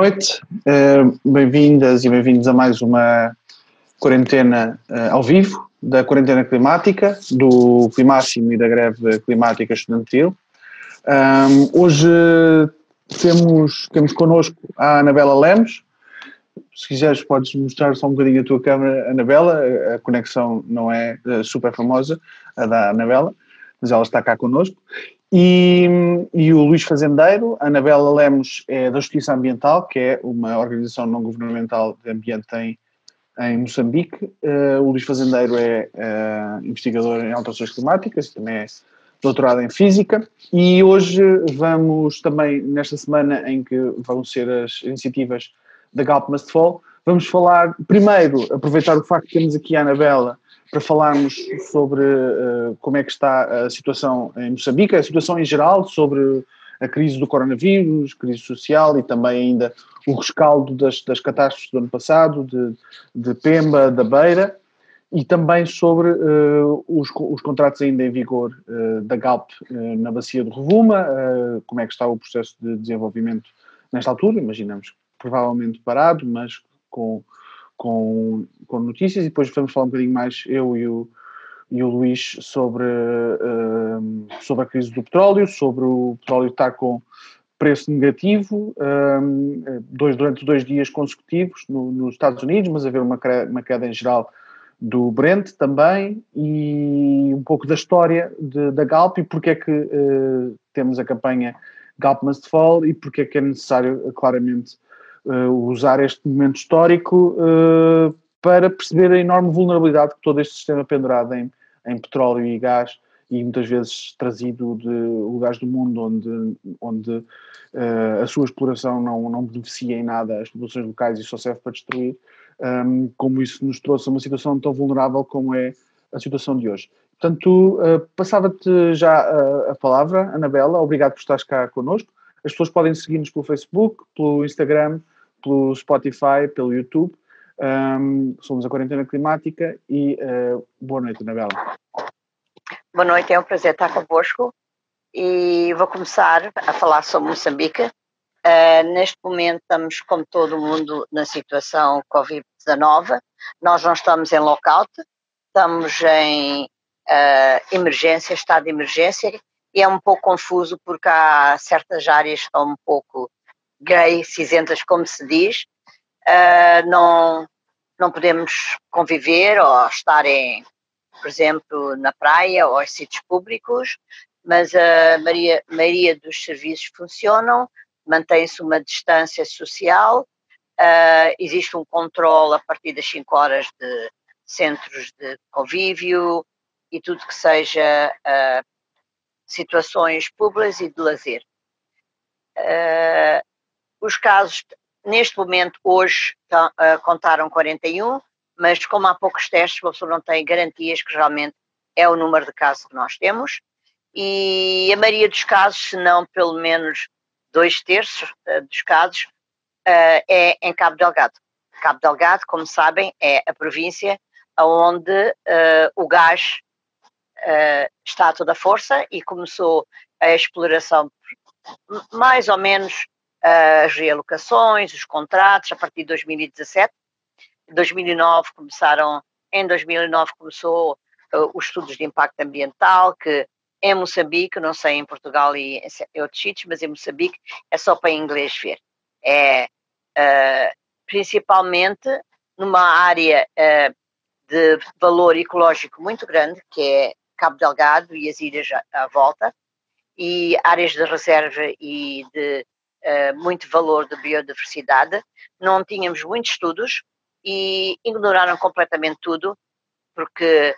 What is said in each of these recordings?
Noite, uh, bem-vindas e bem-vindos a mais uma quarentena uh, ao vivo da quarentena climática, do Climáximo e da greve climática estudantil. Hoje temos, temos connosco a Anabela Lemos. Se quiseres, podes mostrar só um bocadinho a tua câmera, Anabela. A conexão não é uh, super famosa, a da Anabela, mas ela está cá connosco. E, e, o Luís Fazendeiro, a Anabela Lemos é da Justiça Ambiental, que é uma organização não governamental de ambiente em, em Moçambique. Uh, o Luís Fazendeiro é uh, investigador em alterações climáticas, também é doutorado em Física. E hoje vamos também, nesta semana em que vão ser as iniciativas da Galp Must Fall, vamos falar, primeiro, aproveitar o facto que temos aqui a Anabela para falarmos sobre uh, como é que está a situação em Moçambique, a situação em geral, sobre a crise do coronavírus, crise social e também ainda o rescaldo das, das catástrofes do ano passado, de, de Pemba, da Beira, e também sobre uh, os, os, contratos ainda em vigor uh, da Galp na bacia do Rovuma, como é que está o processo de desenvolvimento nesta altura, imaginamos provavelmente parado, mas com com, com notícias e depois vamos falar um bocadinho mais, eu e o, e o Luís, sobre, uh, sobre a crise do petróleo, sobre o petróleo estar com preço negativo um, dois, durante dois dias consecutivos no, nos Estados Unidos, mas haver uma, uma queda em geral do Brent também e um pouco da história de, da Galp e porque é que uh, temos a campanha Galp Must Fall e porque é que é necessário claramente uh, usar este momento histórico uh, para perceber a enorme vulnerabilidade que todo este sistema pendurado em, em petróleo e gás e muitas vezes trazido de lugares do mundo onde, onde uh, a sua exploração não, não beneficia em nada as populações locais e só serve para destruir, um, ehm, como isso nos trouxe a uma situação tão vulnerável como é a situação de hoje. Portanto, uh, passava-te já a, a, palavra, Anabela, obrigado por estares cá connosco. As pessoas podem seguir-nos pelo Facebook, pelo Instagram, pelo Spotify, pelo YouTube. Um, somos a Quarentena Climática e uh, boa noite, Anabela. Boa noite, é um prazer estar convosco e vou começar a falar sobre Moçambique. Uh, neste momento estamos, como todo mundo, na situação Covid-19. Nós não estamos em lockout, estamos em uh, emergência, estado de emergência, e é um pouco confuso porque há certas áreas que estão um pouco gay, cinzentas, como se diz. Uh, não, não podemos conviver ou estar em, por exemplo, na praia ou em sítios públicos, mas a maioria, maioria dos serviços funcionam, mantém-se uma distância social, uh, existe um controle a partir das 5 horas de centros de convívio e tudo que seja uh, situações públicas e de lazer. Uh, os casos, neste momento, hoje, uh, contaram 41, mas como há poucos testes, a pessoa não tem garantias que realmente é o número de casos que nós temos. E a maioria dos casos, se não pelo menos dois terços uh, dos casos, uh, é em Cabo Delgado. Cabo Delgado, como sabem, é a província onde o gás está a toda força e começou a exploração mais ou menos as realocações, os contratos a partir de 2017. Em 2009 começaram, em 2009 começou uh, os estudos de impacto ambiental que em Moçambique, não sei em Portugal e em outros sítios, mas em Moçambique é só para inglês ver. É uh, principalmente numa área uh, de valor ecológico muito grande, que é Cabo Delgado e as ilhas à, volta, e áreas de reserva e de uh, muito valor de biodiversidade. Não tínhamos muitos estudos e ignoraram completamente tudo, porque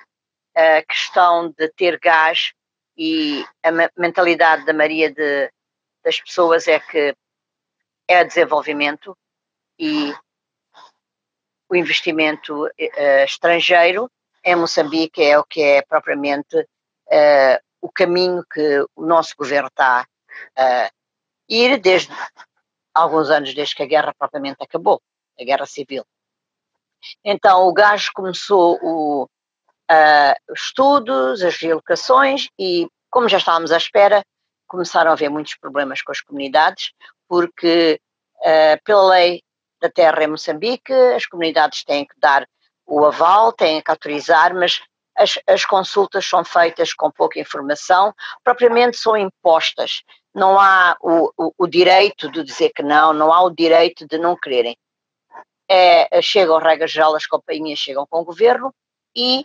a questão de ter gás e a mentalidade da maioria de, das pessoas é que é desenvolvimento e o investimento uh, estrangeiro em Moçambique é o que é propriamente uh, o caminho que o nosso governo está uh, ir desde alguns anos, desde que a guerra propriamente acabou, a guerra civil. Então o gás começou o, uh, os estudos, as relocações e, como já estávamos à espera, começaram a haver muitos problemas com as comunidades, porque uh, pela lei da terra em Moçambique, as comunidades têm que dar o aval, têm que autorizar, mas as, as, consultas são feitas com pouca informação, propriamente são impostas. Não há o, o, o direito de dizer que não, não há o direito de não quererem. É, chegam, regra geral, as companhias chegam com o governo e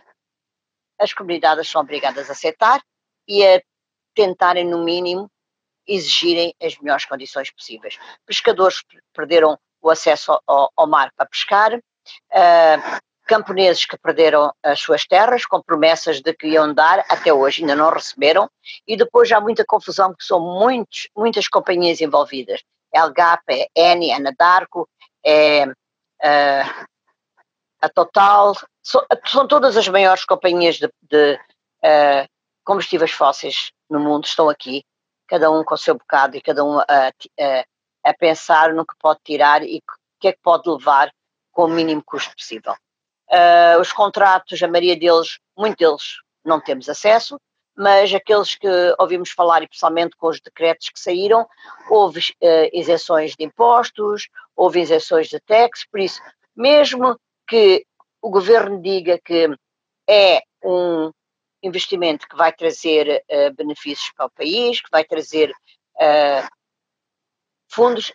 as comunidades são obrigadas a aceitar e a tentarem, no mínimo, exigirem as melhores condições possíveis. Pescadores perderam o acesso ao, ao mar para pescar, uh, camponeses que perderam as suas terras com promessas de que iam dar, até hoje ainda não receberam, e depois há muita confusão porque são muitos, muitas companhias envolvidas. Algap, é Eni, é Anadarko, é uh, a Total, são, são, todas as maiores companhias de, de uh, combustíveis fósseis no mundo, estão aqui, cada um com o seu bocado e cada um a, a, a pensar no que pode tirar e o que é que pode levar com o mínimo custo possível. Uh, os contratos, a maioria deles, muitos deles não temos acesso, mas aqueles que ouvimos falar, e pessoalmente com os decretos que saíram, houve uh, isenções de impostos, houve isenções de taxas, por isso, mesmo que o governo diga que é um investimento que vai trazer uh, benefícios para o país, que vai trazer uh, fundos,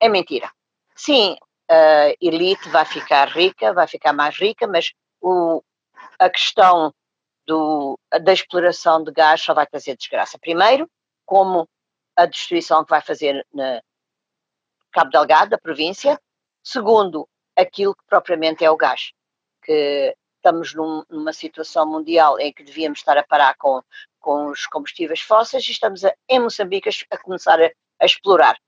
é mentira. Sim, a elite vai ficar rica, vai ficar mais rica, mas o, a questão do, da exploração de gás só vai trazer desgraça. Primeiro, como a destruição que vai fazer na Cabo Delgado, da província. Segundo, aquilo que propriamente é o gás, que estamos num, numa situação mundial em que devíamos estar a parar com, com os combustíveis fósseis e estamos a, em Moçambique a, a começar a, a explorar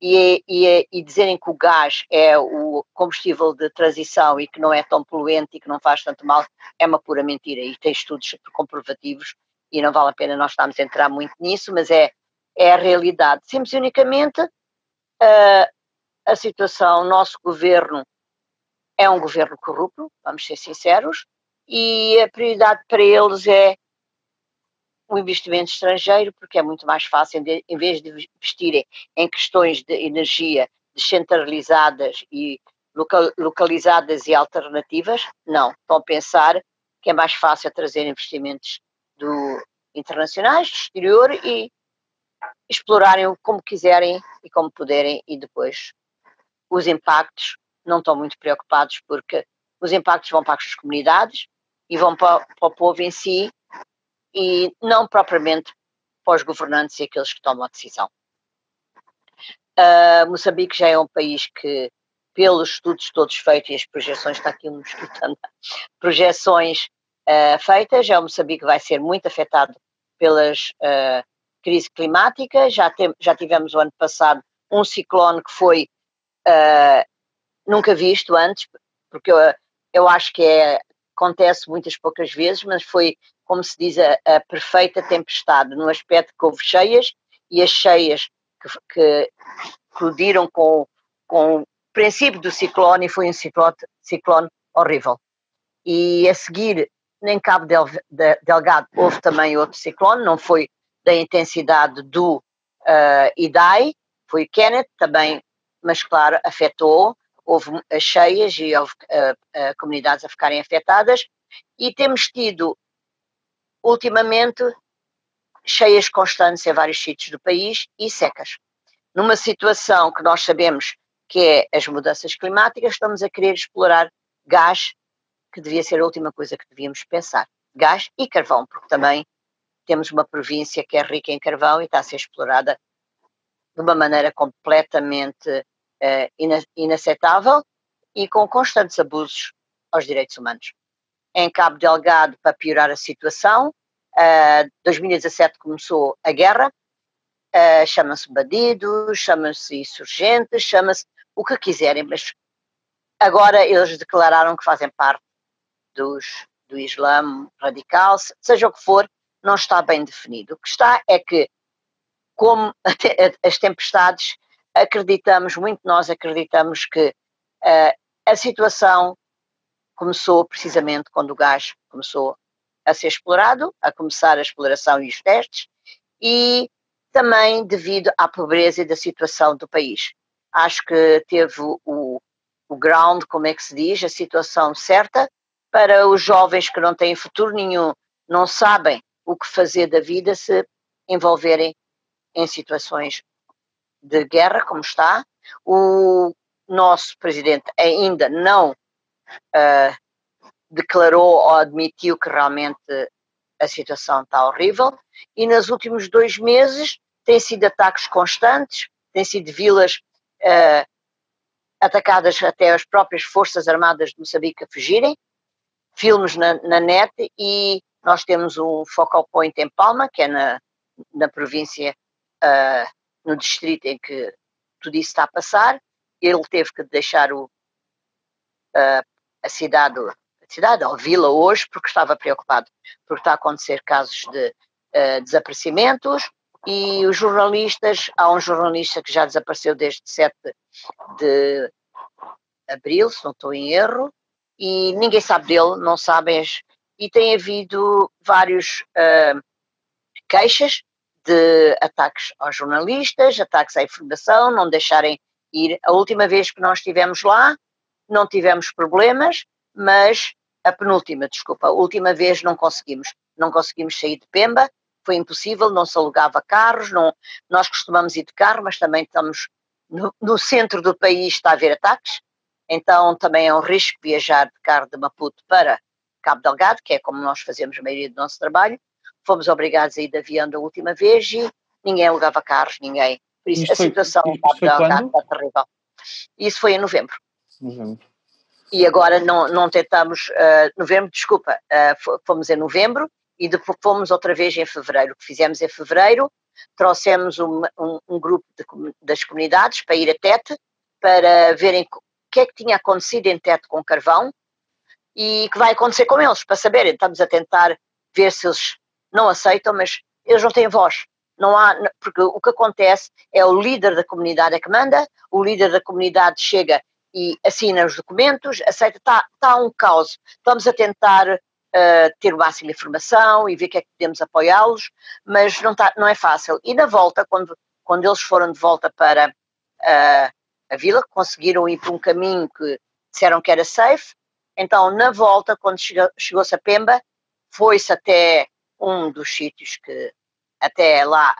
e, e, e, dizerem que o gás é o combustível de transição e que não é tão poluente e que não faz tanto mal é uma pura mentira e tem estudos comprovativos e não vale a pena nós estarmos a entrar muito nisso, mas é, é a realidade. Simples e unicamente uh, a situação, o nosso governo é um governo corrupto, vamos ser sinceros, e a prioridade para eles é o investimento estrangeiro, porque é muito mais fácil, em vez de investirem em questões de energia descentralizadas e local, localizadas e alternativas, não. Estão a pensar que é mais fácil trazer investimentos do, internacionais, do exterior e explorarem como quiserem e como puderem e depois os impactos não estão muito preocupados porque os impactos vão para as comunidades e vão para, para o povo em si e não propriamente para os governantes e aqueles que tomam a decisão. Uh, Moçambique já é um país que, pelos estudos todos feitos e as projeções, está aqui um mosquito, projeções uh, feitas, é o Moçambique que vai ser muito afetado pelas uh, crise climática. Já, tem, já tivemos o ano passado um ciclone que foi uh, nunca visto antes, porque eu, eu acho que é, acontece muitas poucas vezes, mas foi como se diz, a, a perfeita tempestade, no aspecto que houve cheias e as cheias que, que colidiram com, com o princípio do ciclone e foi um ciclone, ciclone horrível. E a seguir, em Cabo Del, de, Delgado, houve também outro ciclone, não foi da intensidade do uh, Idai, foi Kenneth também, mas claro, afetou, houve as cheias e houve uh, uh, comunidades a ficarem afetadas, e temos tido ultimamente cheias constantes em vários sítios do país e secas. Numa situação que nós sabemos que é as mudanças climáticas, estamos a querer explorar gás, que devia ser a última coisa que devíamos pensar. Gás e carvão, porque também temos uma província que é rica em carvão e está a ser explorada de uma maneira completamente uh, inaceitável e com constantes abusos aos direitos humanos em Cabo Delgado para piorar a situação. Uh, 2017 começou a guerra, uh, chama-se bandidos, chama-se insurgentes, chama-se o que quiserem, mas agora eles declararam que fazem parte dos, do Islã radical, seja o que for, não está bem definido. O que está é que, como as tempestades, acreditamos, muito nós acreditamos que uh, a situação começou precisamente quando o gás começou a ser explorado, a começar a exploração e os testes, e também devido à pobreza e da situação do país. acho que teve o, o ground, como é que se diz, a situação certa para os jovens que não têm futuro nenhum, não sabem o que fazer da vida se envolverem em situações de guerra, como está. O nosso presidente ainda não uh, declarou ou admitiu que realmente a situação está horrível e nos últimos dois meses têm sido ataques constantes, têm sido vilas uh, atacadas até as próprias Forças Armadas de Moçambique a fugirem, filmes na, na net e nós temos um focal point em Palma, que é na, na província, uh, no distrito em que tudo isso está a passar. Ele teve que deixar o, uh, a cidade, a cidade, a vila hoje, porque estava preocupado, porque está a acontecer casos de uh, desaparecimentos e os jornalistas, há um jornalista que já desapareceu desde 7 de abril, se não estou em erro, e ninguém sabe dele, não sabem, e tem havido vários uh, queixas de ataques aos jornalistas, ataques à informação, não deixarem ir. A última vez que nós estivemos lá, não tivemos problemas, mas a penúltima, desculpa, a última vez não conseguimos, não conseguimos sair de Pemba, foi impossível, não se alugava carros, não, nós costumamos ir de carro, mas também estamos no, no centro do país, está a haver ataques, então também é um risco viajar de carro de Maputo para Cabo Delgado, que é como nós fazemos a maioria do nosso trabalho. Fomos obrigados a ir de avião da última vez e ninguém alugava carros, ninguém. Por isso, a foi- situação em isto Cabo foi Delgado está terrível. Isso foi em novembro. Novembro. E agora não, não tentamos, ah, novembro, desculpa, fo- fomos em novembro e depois fomos outra vez em fevereiro. O que fizemos em fevereiro, trouxemos um, um- um grupo de das comunidades para ir a Tete, para verem o que é que tinha acontecido em Tete com carvão e que vai acontecer com eles, para saberem. Estamos a tentar ver se eles não aceitam, mas eles não têm voz. Não há, porque o que acontece é o líder da comunidade é que manda, o líder da comunidade chega e assina os documentos, aceita, está tá um caos. Estamos a tentar eh, ter o máximo de informação e ver que é que podemos apoiá-los, mas não, tá, não é fácil. E na volta, quando, quando eles foram de volta para eh, a vila, conseguiram ir por um caminho que disseram que era safe, então na volta, quando chega- chegou-se a Pemba, foi-se até um dos sítios que até lá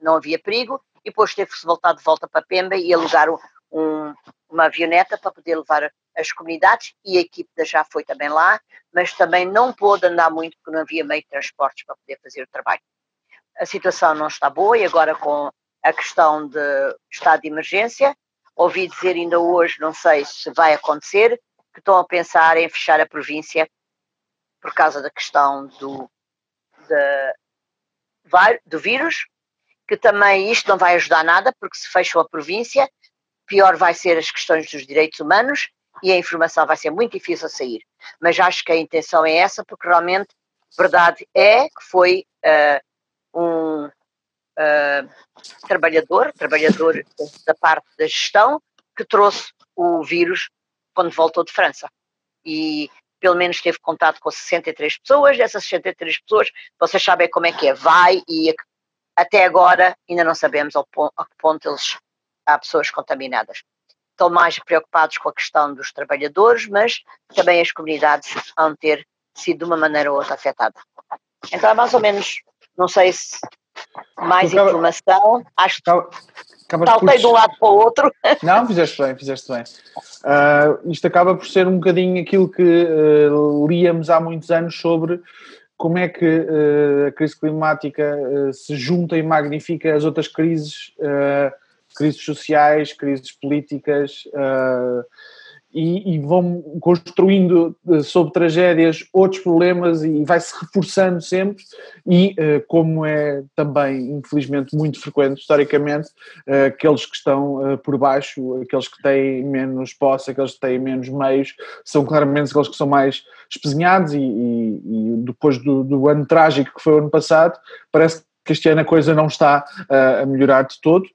não havia perigo, e depois teve-se voltar de volta para Pemba e alugar um- um- uma avioneta para poder levar as comunidades e a equipe já foi também lá, mas também não pôde andar muito porque não havia meio de transportes para poder fazer o trabalho. A situação não está boa e agora com a questão de estado de emergência, ouvi dizer ainda hoje, não sei se vai acontecer, que estão a pensar em fechar a província por causa da questão do, vai- do vírus, que também isto não vai ajudar nada, porque se fecham a província, pior vai ser as questões dos direitos humanos e a informação vai ser muito difícil a sair. Mas acho que a intenção é essa, porque realmente verdade é que foi ah, um ah, trabalhador, trabalhador da parte da gestão, que trouxe o vírus quando voltou de França. E pelo menos teve contato com 63 pessoas, dessas 63 pessoas, vocês sabem como é que é, vai e até agora ainda não sabemos ao pon- a que ponto eles, há pessoas contaminadas. Estão mais preocupados com a questão dos trabalhadores, mas também as comunidades vão ter sido de uma maneira ou outra afetada. Então é mais ou menos, não sei se mais acaba- informação, acho que saltei de um lado para o outro. Não, fizeste bem, fizeste bem. Ah, isto acaba por ser um bocadinho aquilo que ah, líamos há muitos anos sobre como é que ah, a crise climática se junta e magnifica as outras crises, crises sociais, crises políticas, ah, e, e vão construindo eh, sobre tragédias outros problemas e vai-se reforçando sempre. E eh, como é também infelizmente muito frequente historicamente eh, aqueles que estão por baixo, aqueles que têm menos posse, aqueles que têm menos meios são claramente aqueles que são mais espezinhados. E, e- e depois do, do ano trágico que foi o ano passado parece que este ano a coisa não está a melhorar de todo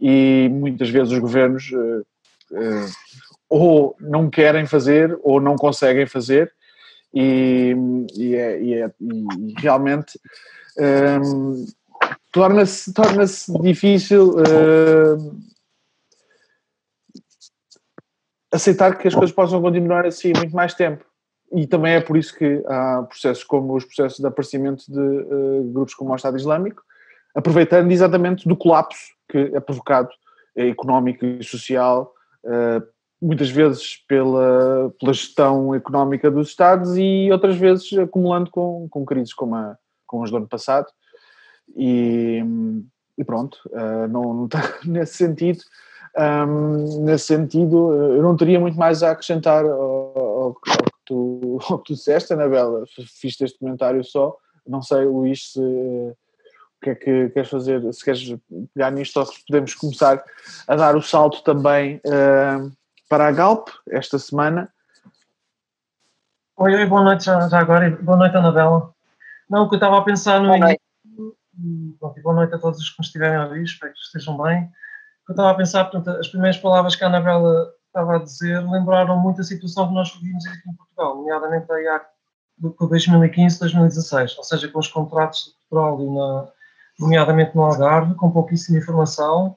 e muitas vezes os governos eh, eh, ou não querem fazer ou não conseguem fazer e, e é- e é- e realmente hum, torna-se torna difícil hum, aceitar que as coisas possam continuar assim muito mais tempo. E também é por isso que há processos como os processos de aparecimento de uh, grupos como o Estado Islâmico, aproveitando exatamente do colapso que é provocado é, económico e social, uh, muitas vezes pela, pela gestão económica dos Estados e outras vezes acumulando com, com crises como, a, como as do ano passado. E, e pronto, uh, não, não está nesse sentido. Um, nesse sentido, eu não teria muito mais a acrescentar ao, ao, que, tu, ao que tu disseste, Anabela. Fiz este comentário só. Não sei, Luís, se, que é que queres fazer? Se queres pegar nisto ou se podemos começar a dar o salto também uh, para a Galp esta semana. Oi, oi, boa noite já, já agora. Boa noite, Anabela. Não, o que eu estava a pensar no início e, bom, boa noite a todos os que nos estiverem a ouvir, espero que estejam bem. Eu estava a pensar, portanto, as primeiras palavras que a Anabela estava a dizer lembraram muito a situação que nós vivimos aqui em Portugal, nomeadamente aí há do 2015, 2016, ou seja, com os contratos de petróleo, na, nomeadamente no Algarve, com pouquíssima informação,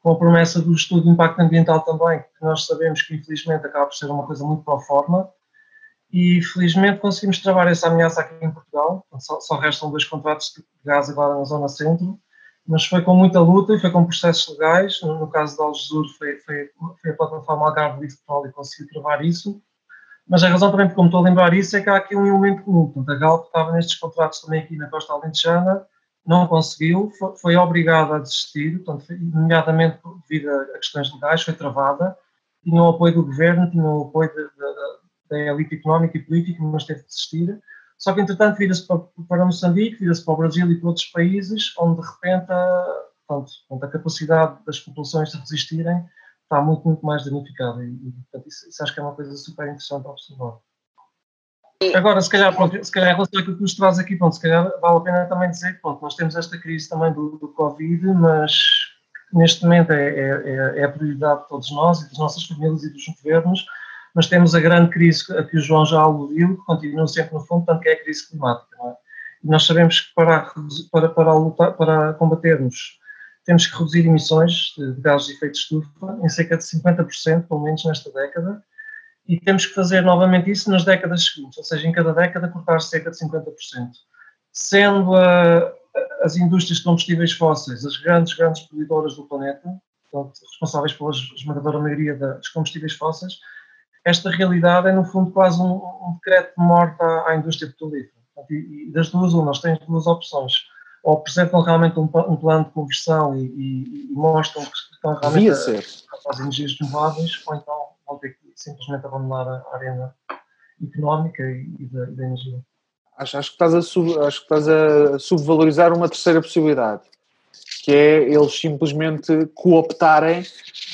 com a promessa do estudo de impacto ambiental também, que nós sabemos que infelizmente acaba por ser uma coisa muito pro forma, e felizmente conseguimos travar essa ameaça aqui em Portugal. Só, só, restam dois contratos de gás agora na zona centro, mas foi com muita luta e foi com processos legais. No, no caso da Algesur foi, foi, foi, a plataforma Algarve Livre Petróleo que conseguiu travar isso. Mas a razão também por como estou a lembrar isso é que há aqui um elemento comum. Portanto, a Galp estava nestes contratos também aqui na costa alentejana, não conseguiu, foi, foi obrigada a desistir, portanto, nomeadamente devido a questões legais, foi travada. Tinha o apoio do governo, tinha o apoio da elite económica e política, mas teve de desistir. Só que, entretanto, vira-se para, para Moçambique, vira-se para o Brasil e para outros países, onde, de repente, a, portanto, a capacidade das populações de resistirem está muito, muito mais danificada. E, portanto, isso, isso, acho que é uma coisa super interessante a observar. Agora, se calhar, pronto, se calhar, em relação àquilo que nos traz aqui, pronto, se calhar vale a pena também dizer que pronto, nós temos esta crise também do, do Covid, mas neste momento é, é, é, a prioridade de todos nós e das nossas famílias e dos governos, mas temos a grande crise a que o João já aludiu, que continua sempre no fundo, tanto que é a crise climática. É? Nós sabemos que para, para, para, lutar, para combatermos temos que reduzir emissões de gases de efeito de estufa em cerca de 50%, pelo menos nesta década, e temos que fazer novamente isso nas décadas seguintes, ou seja, em cada década cortar cerca de 50%. Sendo a, as indústrias de combustíveis fósseis as grandes, grandes poluidoras do planeta, portanto, responsáveis pela esmagadora maioria dos combustíveis fósseis, esta realidade é, no fundo, quase um, um decreto de morte à, à indústria petrolífera. E, e, das duas, umas, têm duas opções. Ou apresentam realmente um, um plano de conversão e, e, e, mostram que estão realmente a, as energias renováveis, ou então vão ter que simplesmente abandonar a arena económica e, da, energia. Acho, acho, que estás a sub, acho que estás a subvalorizar uma terceira possibilidade, que é eles simplesmente cooptarem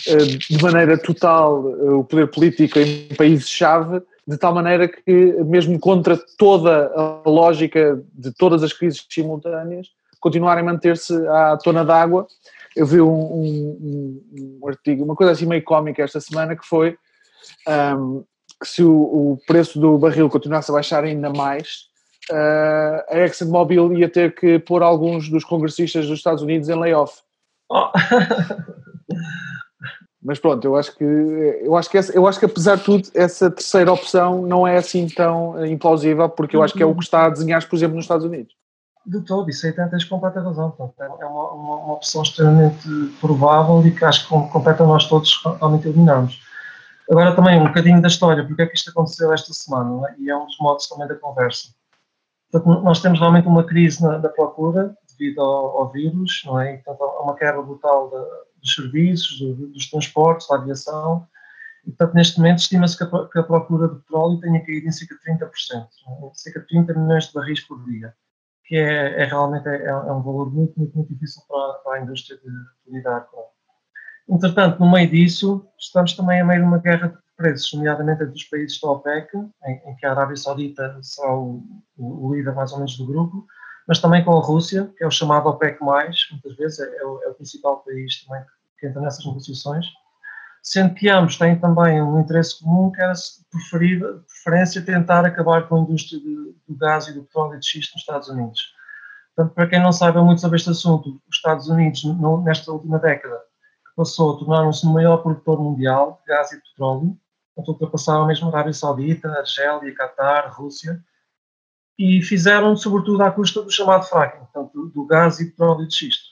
eh, de maneira total eh, o poder político em países-chave, de tal maneira que, mesmo contra toda a lógica de todas as crises simultâneas, continuarem a manter-se à tona d'água. Eu vi um, um, um, artigo, uma coisa assim meio cómica esta semana, que foi um, que se o, o, preço do barril continuasse a baixar ainda mais, uh, a ExxonMobil ia ter que pôr alguns dos congressistas dos Estados Unidos em layoff. Oh. Mas pronto, eu acho que eu acho que essa, eu acho que apesar de tudo essa terceira opção não é assim tão implausível porque eu acho que é o que está a desenhar, por exemplo, nos Estados Unidos. De todo, isso aí tens completa razão. Portanto, é uma, uma, uma, opção extremamente provável e que acho que compete a nós todos realmente eliminarmos. Agora também um bocadinho da história, porque é que isto aconteceu esta semana, é? e é um dos modos também da conversa. Portanto, nós temos realmente uma crise na, da procura devido ao, ao, vírus, não é? Portanto, há uma quebra brutal da, dos serviços, do, dos transportes, da aviação. E, portanto, neste momento estima-se que, que, a procura de petróleo tenha caído em cerca de 30%, é? cerca de 30 milhões de barris por dia, que é, é realmente é, é, um valor muito, muito, muito difícil para, para a indústria de, de lidar com. Entretanto, no meio disso, estamos também a meio de uma guerra de preços, nomeadamente entre os países da OPEC, em, em que a Arábia Saudita será o, o, líder mais ou menos do grupo, mas também com a Rússia, que é o chamado OPEC+, muitas vezes é, é, o, é o, principal país também que entra nessas negociações, sendo que ambos têm também um interesse comum, que era preferir, preferência tentar acabar com a indústria de, do gás e do petróleo de xisto nos Estados Unidos. Portanto, para quem não sabe muito sobre este assunto, os Estados Unidos, no, nesta última década, passou a tornar-se o maior produtor mundial de gás e petróleo, portanto, ultrapassaram mesmo a Arábia Saudita, Argélia, Catar, Rússia, e fizeram sobretudo à custa do chamado fracking, portanto, do gás e petróleo de xisto,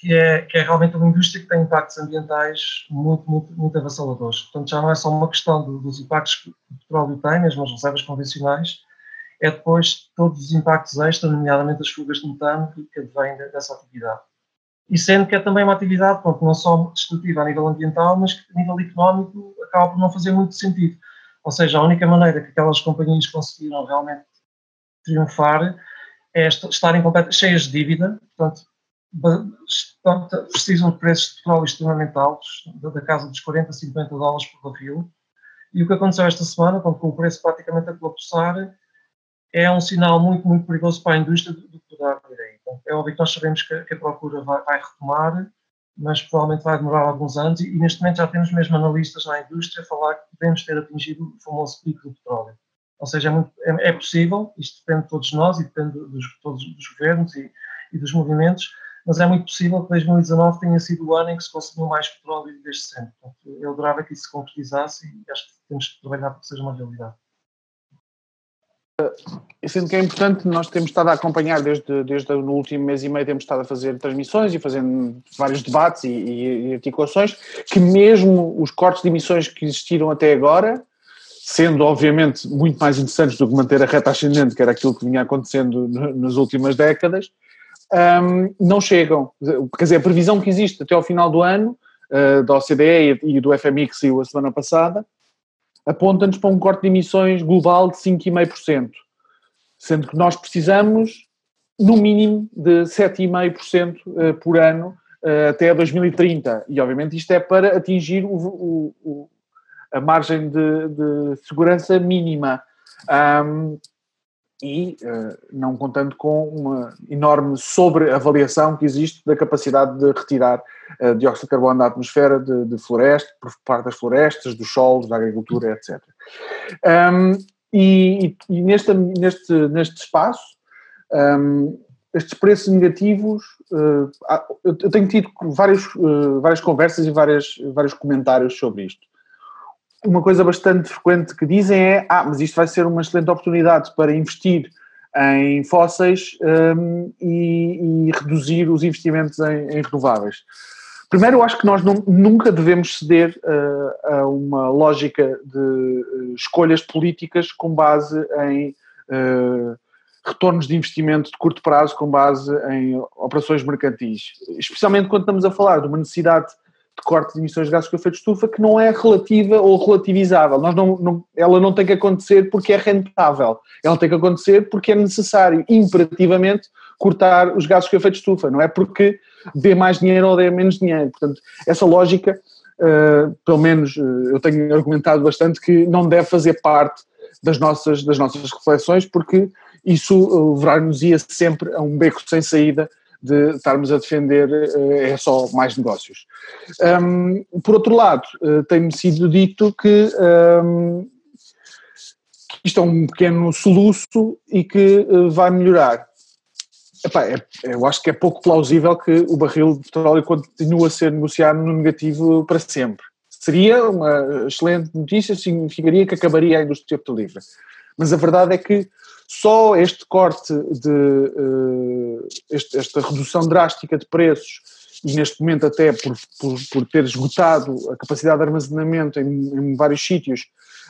que é, que é realmente uma indústria que tem impactos ambientais muito, muito, muito avassaladores. Portanto, já não é só uma questão do, dos impactos que o petróleo tem, mesmo as reservas convencionais, é depois todos os impactos extras, nomeadamente as fugas de metano que, que advêm dessa atividade. E sendo que é também uma atividade, pronto, não só destrutiva a nível ambiental, mas que a nível económico acaba por não fazer muito sentido. Ou seja, a única maneira que aquelas companhias conseguiram realmente triunfar é estarem cheias de dívida, portanto, precisam de preços de petróleo extremamente altos, da casa dos 40, 50 dólares por barril. E o que aconteceu esta semana, com o preço praticamente a colapsar, é um sinal muito, muito perigoso para a indústria do que poderá vir aí. É óbvio que nós sabemos que a procura vai, vai, retomar, mas provavelmente vai demorar alguns anos e, e, neste momento já temos mesmo analistas na indústria a falar que podemos ter atingido o famoso pico do petróleo. Ou seja, é, muito, é, é possível, isto depende de todos nós e depende dos, todos dos governos e, e, dos movimentos, mas é muito possível que 2019 tenha sido o ano em que se consumiu mais petróleo desde sempre. Portanto, eu adorava que isso se concretizasse e acho que temos que trabalhar para que seja uma realidade. Sendo que é importante, nós temos estado a acompanhar desde, desde no último mês e meio, temos estado a fazer transmissões e fazendo vários debates e, e, e articulações, que mesmo os cortes de emissões que existiram até agora, sendo obviamente muito mais interessantes do que manter a reta ascendente, que era aquilo que vinha acontecendo nas últimas décadas, um, não chegam. Quer dizer, a previsão que existe até ao final do ano, uh, da OCDE e do FMI que saiu a semana passada, aponta-nos para um corte de emissões global de 5,5%, sendo que nós precisamos, no mínimo, de 7,5% eh, por ano eh, até 2030. E, obviamente, isto é para atingir o, o, o, a margem de, de segurança mínima. Um, e uh, não contando com uma enorme sobreavaliação que existe da capacidade de retirar uh, dióxido de carbono da atmosfera de, de floresta, por parte das florestas, dos solos, da agricultura, etc. Um, e, e neste, neste, neste espaço, um, estes preços negativos, uh, eu tenho tido várias, várias conversas e várias, vários comentários sobre isto uma coisa bastante frequente que dizem é: ah, mas isto vai ser uma excelente oportunidade para investir em fósseis um, e, e, reduzir os investimentos em, em, renováveis. Primeiro, eu acho que nós não, nunca devemos ceder uh, a uma lógica de uh, escolhas políticas com base em uh, retornos de investimento de curto prazo, com base em operações mercantis. Especialmente quando estamos a falar de uma necessidade de corte de emissões de gases com efeito de estufa que não é relativa ou relativizável. Nós não, não, ela não tem que acontecer porque é rentável. Ela tem que acontecer porque é necessário, imperativamente, cortar os gases com efeito de estufa. Não é porque dê mais dinheiro ou dê menos dinheiro. Portanto, essa lógica, uh, pelo menos uh, eu tenho argumentado bastante que não deve fazer parte das nossas, das nossas reflexões porque isso levar-nos-ia sempre a um beco sem saída de estarmos a defender eh, é só mais negócios. Um, por outro lado, uh, tem-me sido dito que, um, isto é um pequeno soluço e que uh, vai melhorar. Epá, é, eu acho que é pouco plausível que o barril de petróleo continue a ser negociado no negativo para sempre. Seria uma excelente notícia, significaria que acabaria a indústria petrolífera. Mas a verdade é que só este corte de uh, este, esta redução drástica de preços e neste momento até por, por, por ter esgotado a capacidade de armazenamento em, em vários sítios,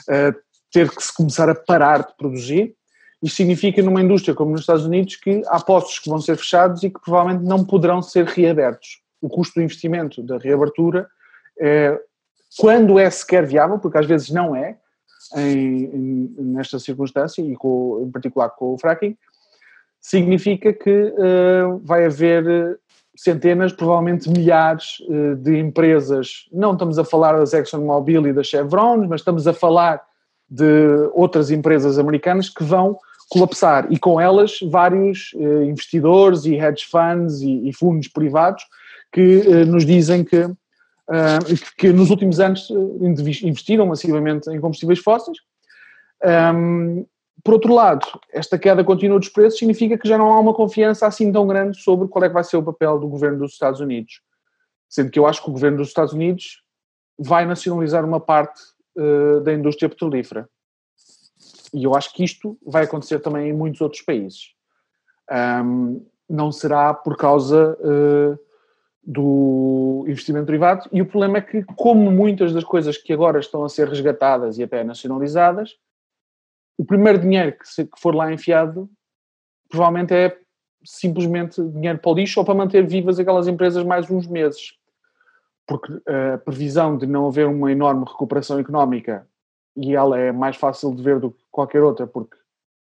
uh, ter que se começar a parar de produzir, isso significa numa indústria como nos Estados Unidos que há postos que vão ser fechados e que provavelmente não poderão ser reabertos. O custo do investimento da reabertura, é, quando é sequer viável, porque às vezes não é, em, em, nesta circunstância e com, em particular com o fracking, significa que uh, vai haver centenas, provavelmente milhares uh, de empresas, não estamos a falar das ExxonMobil e da Chevron, mas estamos a falar de outras empresas americanas que vão colapsar. E com elas vários uh, investidores e hedge funds e, e fundos privados que nos dizem que que nos últimos anos eh, investiram massivamente em combustíveis fósseis. Por outro lado, esta queda contínua dos preços significa que já não há uma confiança assim tão grande sobre qual é que vai ser o papel do governo dos Estados Unidos. Sendo que eu acho que o governo dos Estados Unidos vai nacionalizar uma parte uh, da indústria petrolífera. E eu acho que isto vai acontecer também em muitos outros países. Um, não será por causa uh, do investimento privado, e o problema é que, como muitas das coisas que agora estão a ser resgatadas e até nacionalizadas, o primeiro dinheiro que, se, que for lá enfiado provavelmente é simplesmente dinheiro para o lixo ou para manter vivas aquelas empresas mais uns meses. Porque a previsão de não haver uma enorme recuperação económica, e ela é mais fácil de ver do que qualquer outra, porque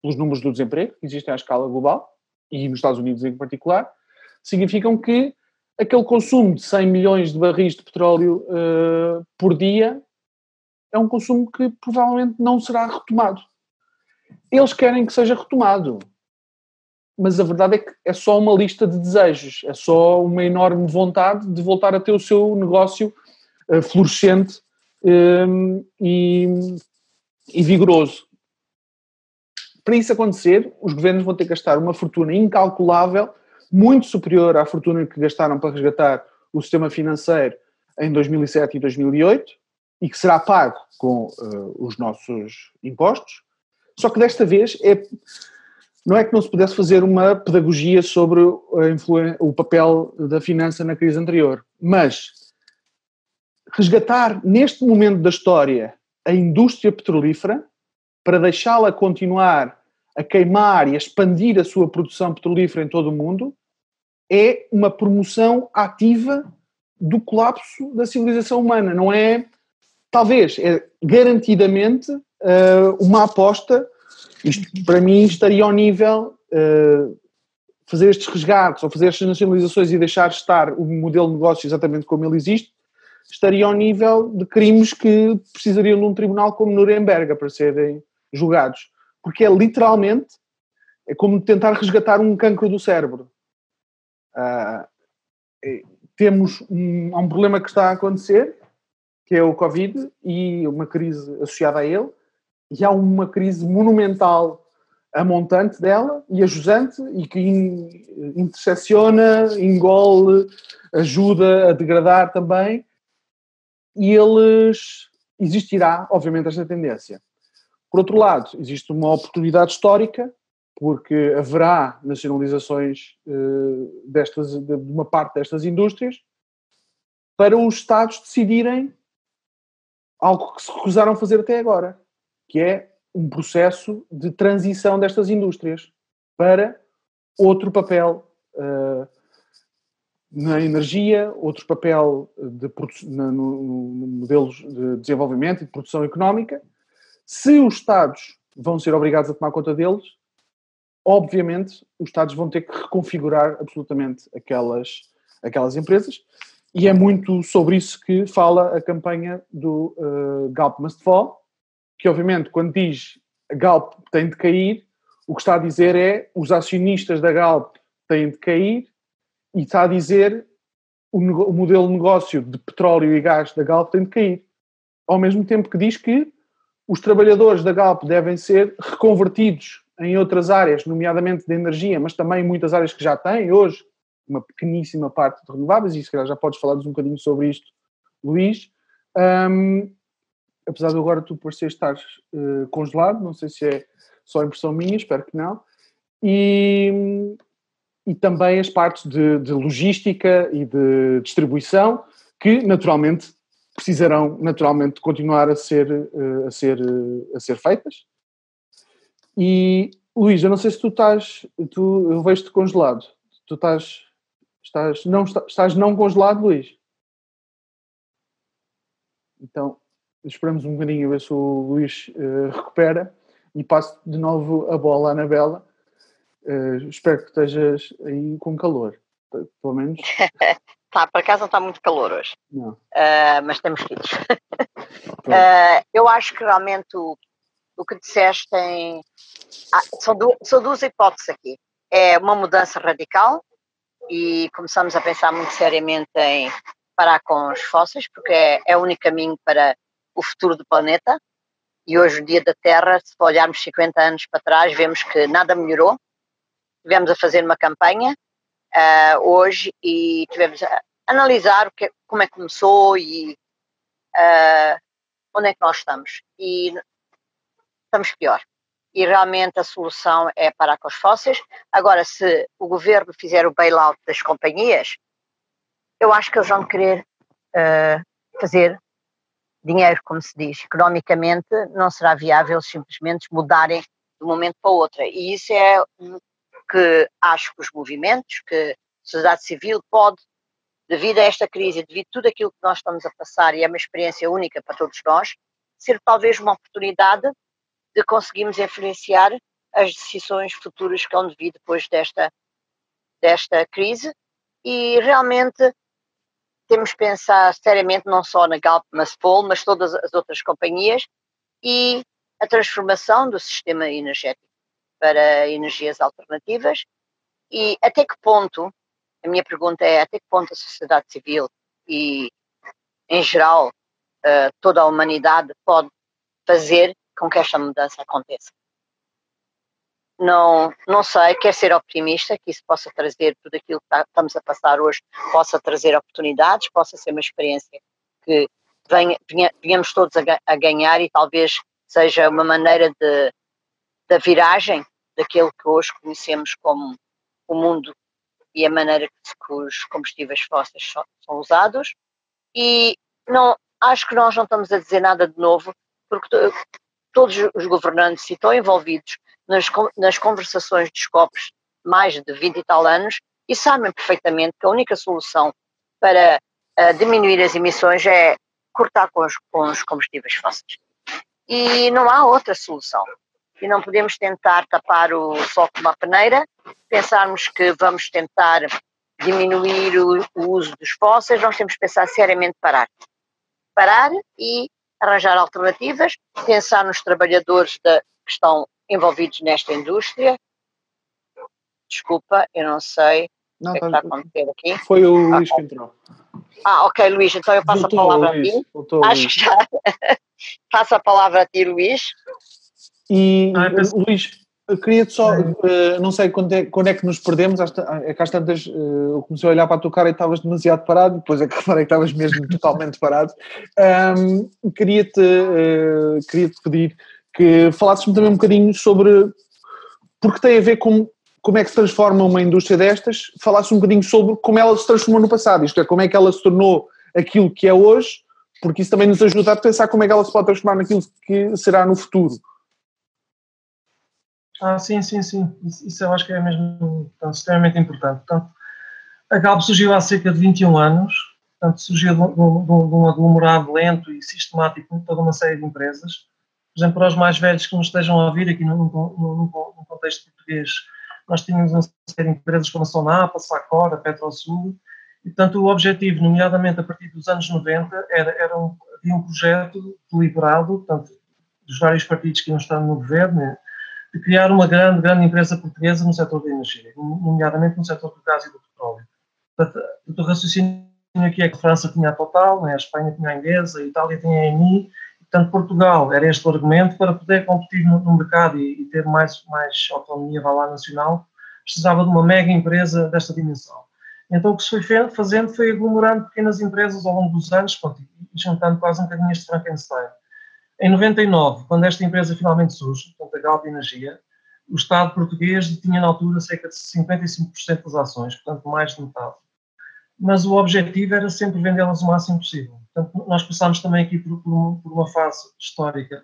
pelos números do desemprego que existem à escala global, e nos Estados Unidos em particular, significam que aquele consumo de 100 milhões de barris de petróleo uh, por dia é um consumo que provavelmente não será retomado. Eles querem que seja retomado mas a verdade é que é só uma lista de desejos, é só uma enorme vontade de voltar a ter o seu negócio uh, florescente um, e, e vigoroso. Para isso acontecer, os governos vão ter que gastar uma fortuna incalculável, muito superior à fortuna que gastaram para resgatar o sistema financeiro em 2007 e 2008, e que será pago com uh, os nossos impostos. Só que desta vez é não é que não se pudesse fazer uma pedagogia sobre o papel da finança na crise anterior, mas resgatar neste momento da história a indústria petrolífera para deixá-la continuar a queimar e a expandir a sua produção petrolífera em todo o mundo é uma promoção ativa do colapso da civilização humana. Não é, talvez, é garantidamente uh, uma aposta isto, para mim, estaria ao nível uh, fazer estes resgates ou fazer estas nacionalizações e deixar estar o modelo de negócio exatamente como ele existe, estaria ao nível de crimes que precisariam de um tribunal como Nuremberg para serem julgados. Porque é literalmente é como tentar resgatar um cancro do cérebro. Uh, temos um, há um problema que está a acontecer, que é o Covid e uma crise associada a ele, e há uma crise monumental a montante dela e a jusante e que intersecciona, engole, ajuda a degradar também e eles existirá, obviamente, esta tendência. Por outro lado, existe uma oportunidade histórica porque haverá nacionalizações uh, destas, de uma parte destas indústrias para os Estados decidirem algo que se recusaram a fazer até agora, que é um processo de transição destas indústrias para outro papel uh, na energia, outro papel de, na, no, no modelos de desenvolvimento e de produção económica. Se os Estados vão ser obrigados a tomar conta deles, obviamente os Estados vão ter que reconfigurar absolutamente aquelas, aquelas empresas. E é muito sobre isso que fala a campanha do uh, Galp Must Fall, que obviamente quando diz Galp tem de cair, o que está a dizer é os acionistas da Galp têm de cair e está a dizer o, o modelo de negócio de petróleo e gás da Galp tem de cair. Ao mesmo tempo que diz que os trabalhadores da Galp devem ser reconvertidos em outras áreas, nomeadamente de energia, mas também em muitas áreas que já têm hoje, uma pequeníssima parte de renováveis, e se calhar já podes falar-nos um bocadinho sobre isto, Luís. Um, apesar de agora tu parecer estar uh, congelado, não sei se é só impressão minha, espero que não, e, e também as partes de, de logística e de distribuição, que naturalmente precisarão naturalmente continuar a ser, uh, a ser, uh, a ser feitas. E Luís, eu não sei se tu estás, tu, eu vejo-te congelado, tu estás, estás, não, estás não congelado, Luís? Então, esperamos um bocadinho a ver se o Luís uh, recupera e passo de novo a bola à Anabela. Uh, espero que estejas aí com calor, pelo menos. Tá, para casa não está muito calor hoje. Não. Uh, mas temos filhos. eu acho que realmente o, o que disseste tem. Ah, são, du são duas hipóteses aqui. É uma mudança radical e começamos a pensar muito seriamente em parar com os fósseis, porque é, é o único caminho para o futuro do planeta. E hoje, o dia da Terra, se olharmos 50 anos para trás, vemos que nada melhorou. Tivemos a fazer uma campanha uh, hoje e tivemos a analisar o que, como é que começou e uh, onde é que nós estamos? E estamos pior. E realmente a solução é parar com os fósseis. Agora, se o governo fizer o bailout das companhias, eu acho que eles vão querer uh, fazer dinheiro, como se diz. Economicamente, não será viável simplesmente mudarem de um momento para o outro. E isso é o que acho que os movimentos, que a sociedade civil pode, devido a esta crise, devido a tudo aquilo que nós estamos a passar, e é uma experiência única para todos nós, ser talvez uma oportunidade de conseguirmos influenciar as decisões futuras que vão vir depois desta, desta crise. E realmente temos que pensar seriamente não só na Galp Maspol, mas todas as outras companhias e a transformação do sistema energético para energias alternativas. E até que ponto, a minha pergunta é até que ponto a sociedade civil e em geral eh, toda a humanidade pode fazer com que esta mudança aconteça? Não, não sei, quero ser optimista, que isso possa trazer tudo aquilo que tá, estamos a passar hoje, possa trazer oportunidades, possa ser uma experiência que venha, venha, venhamos todos a, a, ganhar e talvez seja uma maneira de, da viragem daquilo que hoje conhecemos como o mundo e a maneira que os combustíveis fósseis são, são usados. E não, acho que nós não estamos a dizer nada de novo, porque todos os governantes estão envolvidos nas, nas conversações dos COPs mais de 20 e tal anos e sabem perfeitamente que a única solução para uh, diminuir as emissões é cortar com os, com os combustíveis fósseis. E não há outra solução. E não podemos tentar tapar o sol com uma peneira, pensarmos que vamos tentar diminuir o, o uso dos fósseis, nós temos que pensar seriamente parar. Parar e arranjar alternativas, pensar nos trabalhadores que estão envolvidos nesta indústria. Desculpa, eu não sei não, o que, é que está a acontecer aqui. Foi o ah, Luís que entrou. Ah, ok, Luís, então eu passo voltou, a palavra Luís, a ti. Voltou, Acho Luís. que já passo a palavra a ti, Luís. E, ah, Luís, queria só, uh, não sei quando é, quando é que nos perdemos, é que às tantas uh, eu comecei a olhar para a tua cara e estavas demasiado parado, depois é que reparei que estavas mesmo totalmente parado. Um, queria-te uh, queria -te pedir que falasses-me também um bocadinho sobre, porque tem a ver com como é que se transforma uma indústria destas, falasses um bocadinho sobre como ela se transformou no passado, isto é, como é que ela se tornou aquilo que é hoje, porque isso também nos ajuda a pensar como é que ela se pode transformar naquilo que será no futuro. Ah, sim, sim, sim. Isso, eu acho que é mesmo portanto, extremamente importante. Portanto, a Galp surgiu há cerca de 21 anos, portanto, surgiu de um, aglomerado lento e sistemático de toda uma série de empresas. Por exemplo, para os mais velhos que nos estejam a ouvir aqui no contexto português, nós tínhamos uma série de empresas como a Sonapa, Sacora, Petrosul, e, portanto, o objetivo, nomeadamente a partir dos anos 90, era, era um, havia um projeto deliberado, portanto, dos vários partidos que iam estar no governo, de criar uma grande, grande empresa portuguesa no setor da energia, nomeadamente no setor do gás e do petróleo. Portanto, o raciocínio aqui é que a França tinha a Total, né, a Espanha tinha a Endesa, a Itália tinha a ENI, portanto Portugal era este o argumento para poder competir no, no mercado e, e, ter mais, mais autonomia lá nacional, precisava de uma mega empresa desta dimensão. Então o que se foi fazendo foi aglomerando pequenas empresas ao longo dos anos, pronto, e juntando quase um bocadinho este Frankenstein. Em 99, quando esta empresa finalmente surge, portanto, a Galp Energia, o Estado português tinha na altura cerca de 55% das ações, portanto, mais de metade. Mas o objetivo era sempre vendê-las o máximo possível. Portanto, nós passámos também aqui por, por, uma fase histórica,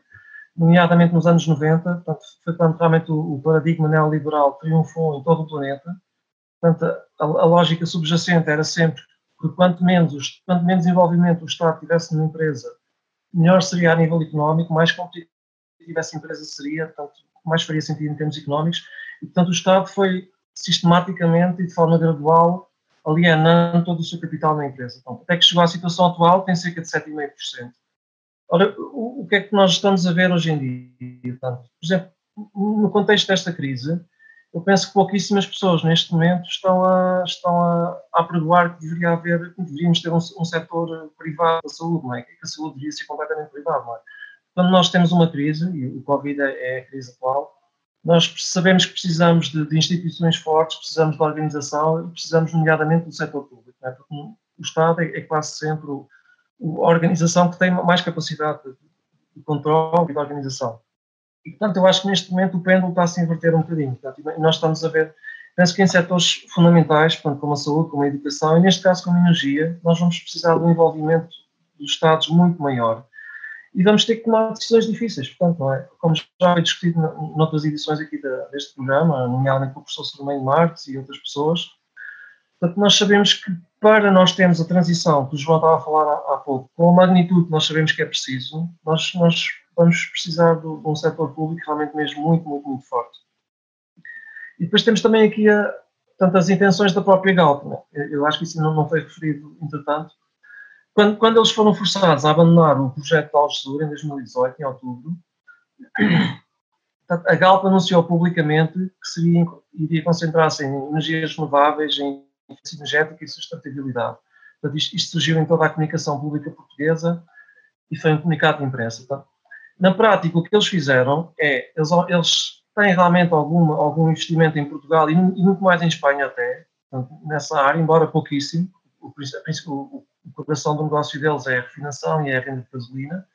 nomeadamente nos anos 90, portanto, foi quando realmente o, o paradigma neoliberal triunfou em todo o planeta. Portanto, a, a lógica subjacente era sempre que quanto menos, quanto menos envolvimento o Estado tivesse numa empresa, melhor seria a nível económico, mais competitiva essa empresa seria, portanto, mais faria sentido em termos económicos, e portanto o Estado foi sistematicamente e de forma gradual alienando todo o seu capital na empresa. Então, até que chegou à situação atual, tem cerca de 7,5%. Ora, o, o que é que nós estamos a ver hoje em dia? Portanto, por exemplo, no contexto desta crise, eu penso que pouquíssimas pessoas neste momento estão a, estão a, a apregoar que deveria haver, que deveríamos ter um, um setor privado da saúde, não é? Que a saúde devia ser completamente privada, é? Quando nós temos uma crise, e o Covid é, é a crise atual, nós sabemos que precisamos de, de, instituições fortes, precisamos de organização precisamos, nomeadamente, do setor público, é? porque o Estado é, é, quase sempre o, a organização que tem mais capacidade de, de controle e de organização. E, portanto, eu acho que neste momento o pêndulo está a se inverter um bocadinho. Portanto, nós estamos a ver, penso que em setores fundamentais, portanto, como a saúde, como a educação, e neste caso como a energia, nós vamos precisar de um envolvimento dos Estados muito maior. E vamos ter que tomar decisões difíceis, portanto, não é? Como já foi discutido noutras edições aqui deste programa, nomeadamente com o professor Salomé Marques e outras pessoas, portanto, nós sabemos que para nós termos a transição que o João estava a falar há, há pouco, com a magnitude que nós sabemos que é preciso, nós, nós vamos precisar de, um setor público realmente mesmo muito, muito, muito forte. E depois temos também aqui a, portanto, as intenções da própria Galp. Né? Eu acho que isso não, não foi referido, entretanto. Quando, quando eles foram forçados a abandonar o projeto de Algesur em 2018, em outubro, a Galp anunciou publicamente que seria, iria concentrar-se em energias renováveis, em eficiência energética e sustentabilidade. Portanto, isto, isto, surgiu em toda a comunicação pública portuguesa e foi um comunicado de imprensa. Portanto, na prática, o que eles fizeram é, eles, eles têm realmente alguma, algum investimento em Portugal e, e muito mais em Espanha até, portanto, nessa área, embora pouquíssimo. O, o, o coração do negócio deles é a refinação e é a venda de gasolina.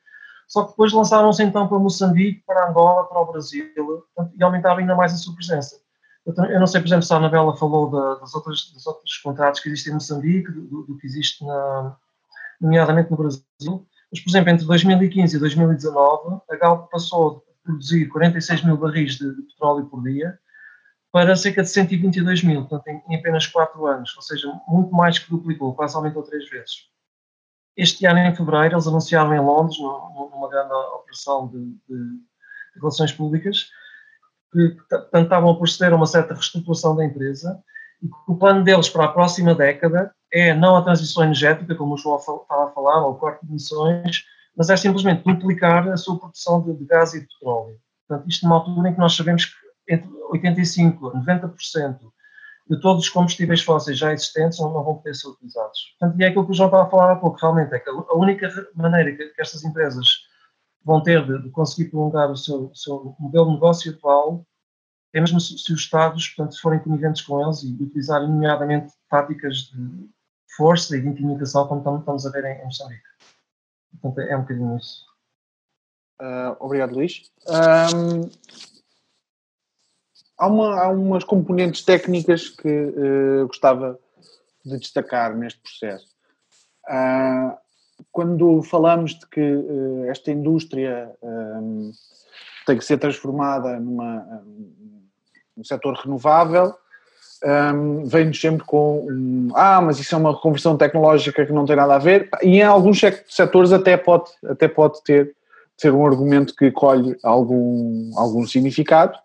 Só que depois lançaram-se então para Moçambique, para Angola, para o Brasil portanto, e aumentaram ainda mais a sua presença. Eu não sei, por exemplo, se a Anabela falou da, das, outras, dos outros contratos que existem em Moçambique, do, do que existe, na, nomeadamente no Brasil, mas, por exemplo, entre 2015 e 2019, a Galp passou de produzir 46 mil barris de, de petróleo por dia para cerca de 122 mil, portanto, em, em, apenas 4 anos, ou seja, muito mais que duplicou, quase aumentou três vezes. Este ano, em fevereiro, eles anunciaram em Londres, numa grande operação de, de, de relações públicas, que estavam a proceder a uma certa reestruturação da empresa e que o plano deles para a próxima década é não a transição energética, como o João estava a falar, ou o corte de emissões, mas é simplesmente duplicar a sua produção de, de gás e de petróleo. Portanto, isto numa altura em que nós sabemos que entre 85% a 90% de todos os combustíveis fósseis já existentes não, vão poder ser utilizados. Portanto, e é aquilo que o João estava a falar há pouco, realmente, é que a única maneira que, que estas empresas vão ter de, de conseguir prolongar o seu, seu, modelo de negócio atual é mesmo se, os Estados, portanto, forem coniventes com eles e utilizarem, nomeadamente, táticas de força e de intimidação, como estamos a ver em, em Moçambique. Portanto, é um bocadinho isso. Uh, obrigado, Luís. Um, há, uma, há umas componentes técnicas que uh, gostava de destacar neste processo. Uh, quando falamos de que uh, esta indústria um, tem que ser transformada numa, num setor renovável, um, vem-nos sempre com um, ah, mas isso é uma conversão tecnológica que não tem nada a ver, e em alguns setores até pode, até pode ter ser um argumento que colhe algum, algum significado,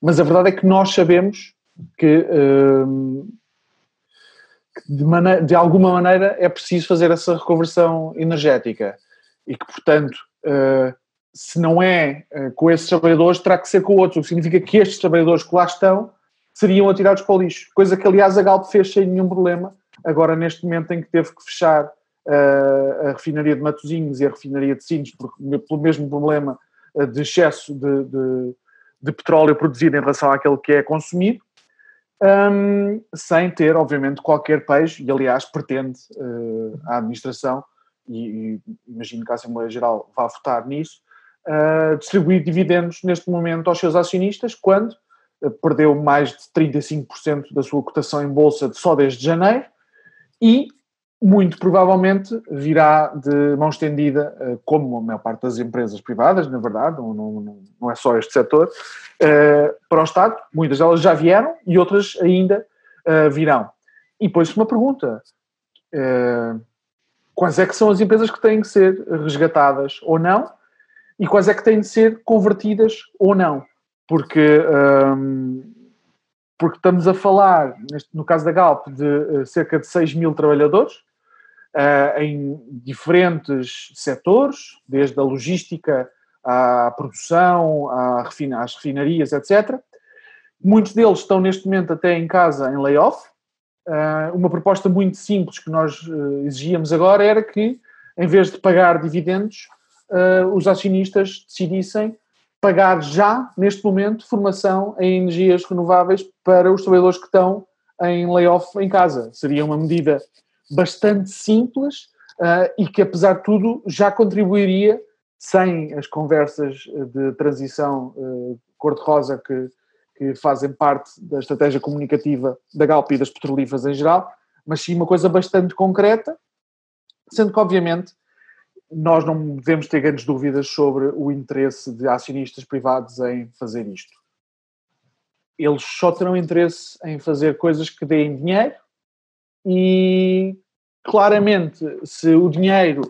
mas a verdade é que nós sabemos que, um, que de, maneira, de, alguma maneira é preciso fazer essa reconversão energética e que, portanto, uh, se não é uh, com esses trabalhadores, terá que ser com outros, o que significa que estes trabalhadores que lá estão seriam atirados para o lixo, coisa que aliás a Galp fez sem nenhum problema, agora neste momento em que teve que fechar uh, a refinaria de Matosinhos e a refinaria de Sines por, pelo mesmo problema uh, de excesso de, de, de, petróleo produzido em relação àquele que é consumido, um, sem ter obviamente qualquer peixe, e aliás pretende uh, a administração, e, e, imagino que a Assembleia Geral vá votar nisso, distribuir dividendos neste momento aos seus acionistas, quando perdeu mais de 35% da sua cotação em bolsa só desde janeiro e muito provavelmente virá de mão estendida, eh, como a maior parte das empresas privadas, na verdade, não, não, não é só este setor, eh, para o Estado. Muitas delas já vieram e outras ainda eh, virão. E põe-se uma pergunta: quais é que são as empresas que têm que ser resgatadas ou não? E quais é que têm de ser convertidas ou não? porque, um, porque estamos a falar, no caso da Galp, de uh, cerca de 6 mil trabalhadores uh, em diferentes setores, desde a logística à produção, à refina, às refinarias, etc. Muitos deles estão neste momento até em casa em layoff. Uh, uma proposta muito simples que nós exigíamos agora era que, em vez de pagar dividendos, os acionistas decidissem pagar já, neste momento, formação em energias renováveis para os trabalhadores que estão em layoff em casa. Seria uma medida bastante simples uh, e que, apesar de tudo, já contribuiria sem as conversas de transição cor-de-rosa que, que fazem parte da estratégia comunicativa da Galp e das petrolíferas em geral, mas sim uma coisa bastante concreta, sendo que, obviamente, nós não devemos ter grandes dúvidas sobre o interesse de acionistas privados em fazer isto. Eles só terão interesse em fazer coisas que deem dinheiro e, claramente, se o dinheiro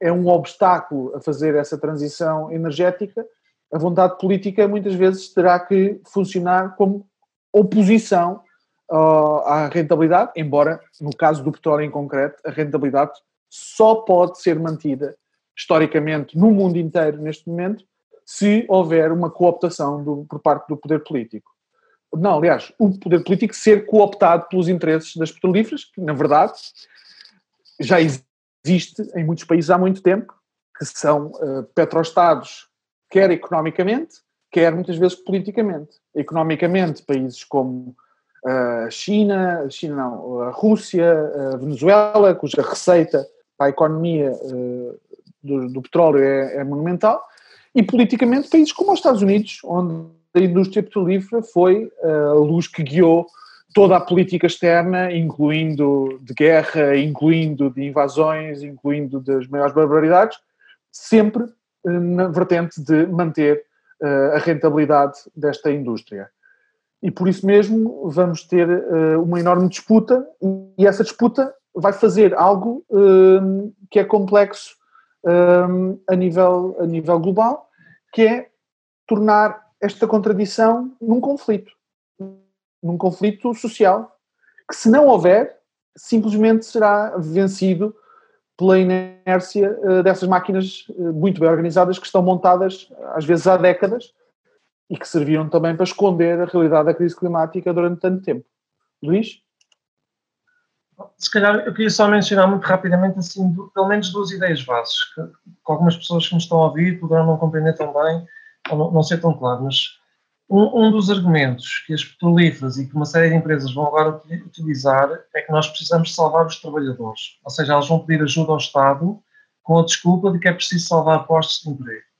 é um obstáculo a fazer essa transição energética, a vontade política muitas vezes terá que funcionar como oposição uh, à rentabilidade, embora no caso do petróleo em concreto, a rentabilidade só pode ser mantida historicamente no mundo inteiro neste momento se houver uma cooptação do, por parte do poder político. Não, aliás, o poder político ser cooptado pelos interesses das petrolíferas, que na verdade já existe em muitos países há muito tempo, que são uh, petroestados, quer economicamente, quer muitas vezes politicamente. Economicamente, países como a uh, China, China não, a Rússia, a Venezuela, cuja receita para a economia uh, do, do, petróleo é, é, monumental, e politicamente países como os Estados Unidos, onde a indústria petrolífera foi uh, a luz que guiou toda a política externa, incluindo de guerra, incluindo de invasões, incluindo das maiores barbaridades, sempre uh, na vertente de manter a rentabilidade desta indústria. E por isso mesmo vamos ter uma enorme disputa, e essa disputa vai fazer algo um, que é complexo um, a, nível, a nível global, que é tornar esta contradição num conflito, num conflito social, que se não houver, simplesmente será vencido pela inércia uh, dessas máquinas uh, muito bem organizadas que estão montadas às vezes há décadas e que serviram também para esconder a realidade da crise climática durante tanto tempo. Luís? Se calhar eu queria só mencionar muito rapidamente, assim, do, pelo menos duas ideias bases, que, que, algumas pessoas que me estão a ouvir poderão não compreender tão bem, ou não, não ser tão claro, mas um, um, dos argumentos que as petrolíferas e que uma série de empresas vão agora utilizar é que nós precisamos salvar os trabalhadores, ou seja, elas vão pedir ajuda ao Estado com a desculpa de que é preciso salvar postos de emprego.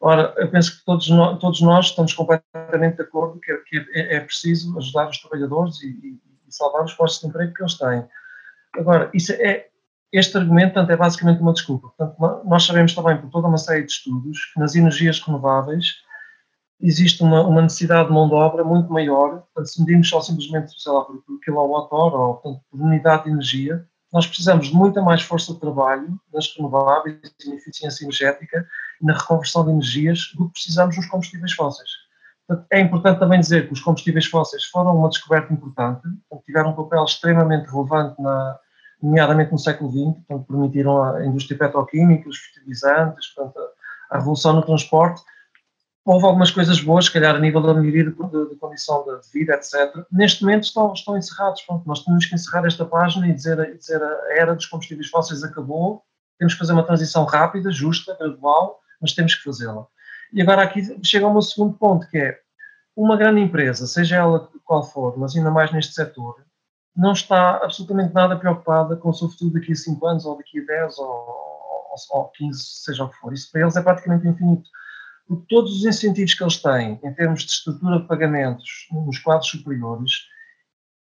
Ora, eu penso que todos nós, todos nós estamos completamente de acordo que, que é, é, preciso ajudar os trabalhadores e, e, e salvar os postos de emprego que eles têm. Agora, isso é, este argumento portanto, é basicamente uma desculpa. Portanto, nós sabemos também por toda uma série de estudos que nas energias renováveis existe uma, uma necessidade de mão de obra muito maior. Portanto, se medimos só simplesmente, sei lá, por, por quilowatt-hora ou portanto, por unidade de energia, nós precisamos de muita mais força de trabalho nas renováveis, na eficiência energética na reconversão de energias do que precisamos nos combustíveis fósseis. Portanto, é importante também dizer que os combustíveis fósseis foram uma descoberta importante, portanto, tiveram um papel extremamente relevante, na, nomeadamente no século XX, portanto, permitiram a indústria petroquímica, os fertilizantes, portanto, a, a revolução no transporte. Houve algumas coisas boas, se calhar a nível da melhoria de, de, de condição de, vida, etc. Neste momento estão, estão encerrados. Pronto, nós temos que encerrar esta página e dizer, e dizer a era dos combustíveis fósseis acabou, temos que fazer uma transição rápida, justa, gradual, mas temos que fazê-la. E agora aqui chega ao segundo ponto, que é uma grande empresa, seja ela qual for, mas ainda mais neste setor, não está absolutamente nada preocupada com o seu futuro daqui a 5 anos, ou daqui a 10, ou, ou 15, seja o que for. Isso para eles é praticamente infinito. Porque todos os incentivos que eles têm, em termos de estrutura de pagamentos nos quadros superiores,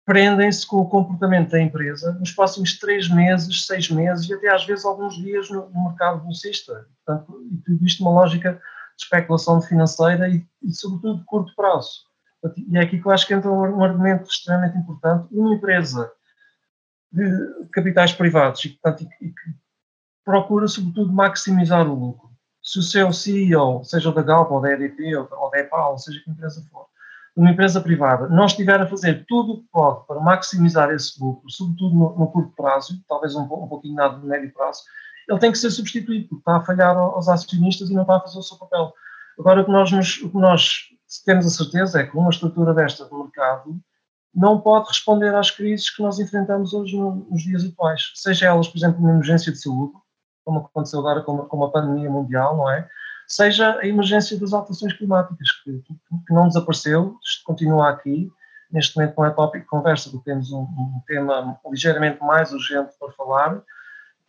prendem-se com o comportamento da empresa nos próximos três meses, seis meses e até às vezes alguns dias no, mercado bolsista. Portanto, e tudo isto uma lógica especulação financeira e, e, sobretudo, de curto prazo. E é aqui que eu acho que entra um, argumento extremamente importante. Uma empresa de capitais privados e, portanto, e, que procura, sobretudo, maximizar o lucro. Se o seu CEO, seja da Galp ou da EDP ou, da EPAL, seja que empresa for, uma empresa privada, não estiver a fazer tudo o que pode para maximizar esse lucro, sobretudo no, no curto prazo, talvez um, um pouquinho nada no médio prazo, ele tem que ser substituído, porque está a falhar aos acionistas e não está a fazer o seu papel. Agora, o que nós, o que nós temos a certeza é que uma estrutura desta do mercado não pode responder às crises que nós enfrentamos hoje no, nos dias atuais, seja elas, por exemplo, uma emergência de saúde, como aconteceu agora com uma, com uma pandemia mundial, não é? Seja a emergência das alterações climáticas, que, que não desapareceu, continua aqui, neste momento não é tópico de conversa, porque temos um, um tema ligeiramente mais urgente para falar,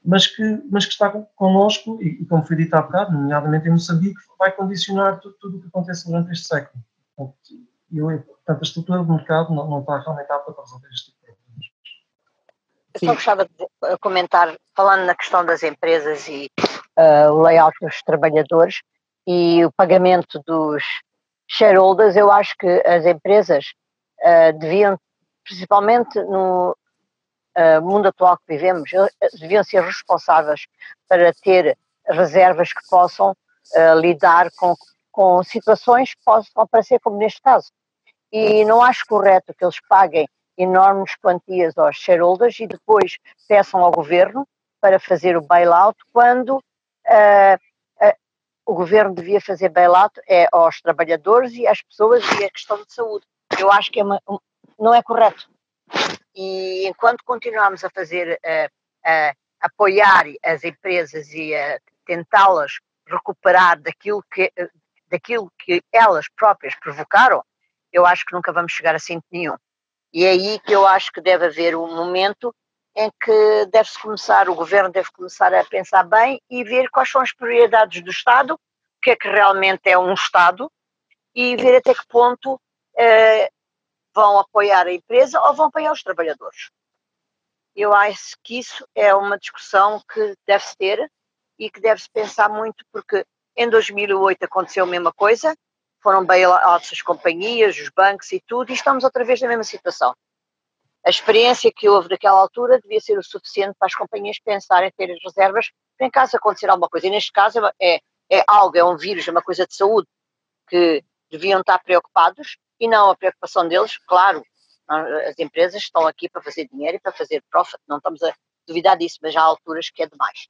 mas que, mas que está connosco e, e, como foi dito há bocado, nomeadamente em Moçambique, vai condicionar tudo, tudo o que acontece durante este século. Portanto, eu, portanto, a estrutura do mercado não, não está realmente apta para resolver este tipo de problemas. Eu só gostava de comentar, falando na questão das empresas e uh, o layout dos trabalhadores e o pagamento dos shareholders, eu acho que as empresas uh, deviam, principalmente no uh, mundo atual que vivemos, deviam ser responsáveis para ter reservas que possam uh, lidar com, com situações que possam aparecer como neste caso. E não acho correto que eles paguem enormes quantias aos shareholders e depois peçam ao governo para fazer o bailout quando uh, o governo devia fazer bailout é aos trabalhadores e às pessoas e a questão de saúde. Eu acho que é uma, não é correto. E enquanto continuarmos a fazer, a, a apoiar as empresas e a tentá-las recuperar daquilo que, daquilo que elas próprias provocaram, eu acho que nunca vamos chegar a cinto nenhum. E é aí que eu acho que deve haver um momento em que deve-se começar, o governo deve começar a pensar bem e ver quais são as prioridades do Estado, o que é que realmente é um Estado, e ver até que ponto eh, vão apoiar a empresa ou vão apoiar os trabalhadores. Eu acho que isso é uma discussão que deve-se ter e que deve-se pensar muito, porque em 2008 aconteceu a mesma coisa, foram bailouts as companhias, os bancos e tudo, e estamos outra vez na mesma situação a experiência que houve naquela altura devia ser o suficiente para as companhias pensarem ter as reservas em caso acontecer alguma coisa. E neste caso é, é algo, é um vírus, é uma coisa de saúde que deviam estar preocupados e não a preocupação deles, claro, as empresas estão aqui para fazer dinheiro e para fazer profit, não estamos a duvidar disso, mas há alturas que é demais.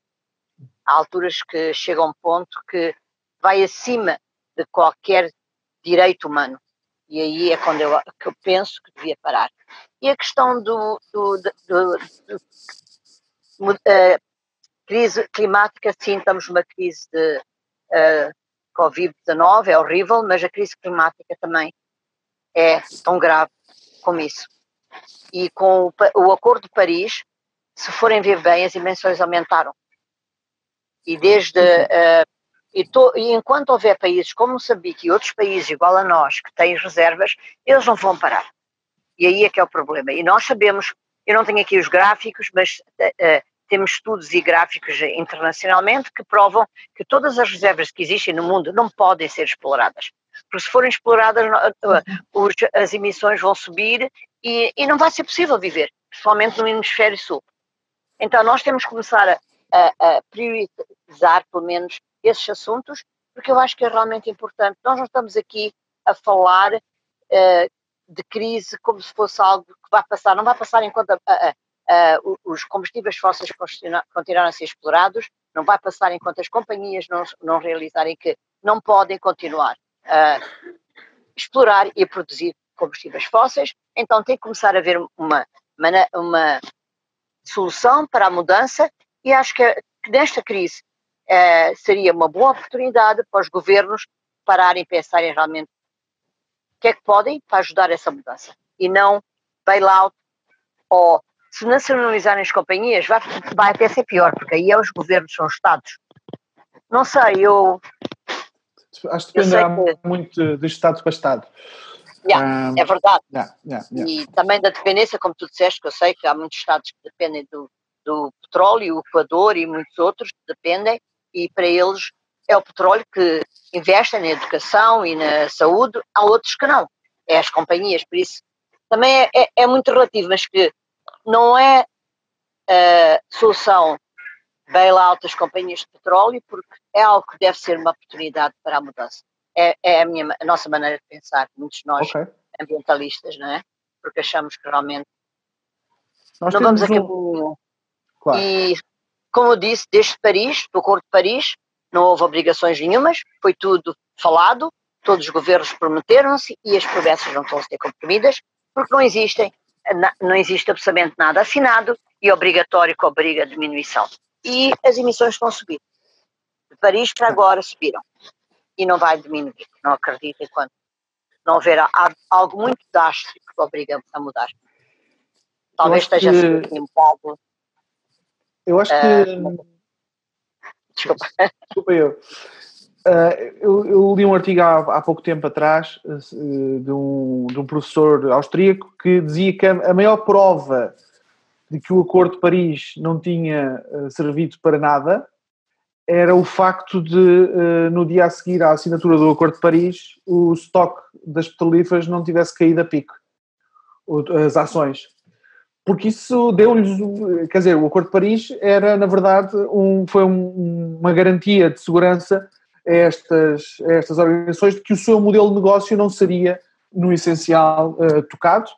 Há alturas que chega a um ponto que vai acima de qualquer direito humano. E aí é quando eu, que eu penso que devia parar. E a questão do, do, do, do uh, crise climática, sim, estamos numa crise de uh, Covid-19, é horrível, mas a crise climática também é tão grave como isso. E com o, o Acordo de Paris, se forem ver bem, as dimensões aumentaram. E desde uh, e, to, e, enquanto houver países como Moçambique e outros países igual a nós que têm reservas, eles não vão parar. E aí é que é o problema. E nós sabemos, eu não tenho aqui os gráficos, mas uh, temos estudos e gráficos internacionalmente que provam que todas as reservas que existem no mundo não podem ser exploradas. Porque se forem exploradas, uh, os, as emissões vão subir e, e, não vai ser possível viver, principalmente no hemisfério sul. Então nós temos que começar a, a, a priorizar, pelo menos, esses assuntos, porque eu acho que é realmente importante. Nós não estamos aqui a falar uh, de crise como se fosse algo que vai passar, não vai passar enquanto a, a, a, os combustíveis fósseis continuarem a ser explorados, não vai passar enquanto as companhias não, não realizarem que não podem continuar a explorar e produzir combustíveis fósseis, então tem que começar a haver uma, uma, solução para a mudança e acho que, que nesta crise é, seria uma boa oportunidade para os governos pararem e pensarem realmente o que é que podem para ajudar essa mudança e não bailout ou se nacionalizarem as companhias vai, vai até ser pior, porque aí é os governos, são os Estados. Não sei, eu. Acho que dependerá que... muito de Estado para Estado. Yeah, um, é verdade. Yeah, yeah, e também da dependência, como tu disseste, que eu sei que há muitos Estados que dependem do, do petróleo, o Equador e muitos outros que dependem, e para eles é o petróleo que investem na educação e na saúde, há outros que não, é as companhias, por isso também é, é, é muito relativo, mas que não é a solução bailout das companhias de petróleo, porque é algo que deve ser uma oportunidade para a mudança. É, é a, minha, a nossa maneira de pensar, muitos de nós okay. ambientalistas, não é? Porque achamos que realmente nós não vamos a caminho. Claro. E como eu disse, desde Paris, do Acordo de Paris, não houve obrigações nenhumas, foi tudo falado, todos os governos prometeram-se e as promessas não estão a ser cumpridas, porque não existem, não existe absolutamente nada assinado e obrigatório que obriga a diminuição. E as emissões estão a subir. De Paris para agora subiram. E não vai diminuir, não acredito, enquanto não houver algo muito drástico que obriga a mudar. Talvez esteja que... assim um bocado Eu acho que. Uh, desculpa. Desculpa eu. Uh, eu, eu, li um artigo há, há pouco tempo atrás uh, de, um, de um professor austríaco que dizia que a, a maior prova de que o Acordo de Paris não tinha uh, servido para nada era o facto de, no dia a seguir à assinatura do Acordo de Paris, o estoque das petrolíferas não tivesse caído a pico, as ações. Porque isso deu-lhes, quer dizer, o Acordo de Paris era, na verdade, um, foi um, uma garantia de segurança a estas, a estas organizações de que o seu modelo de negócio não seria, no essencial, uh, tocado.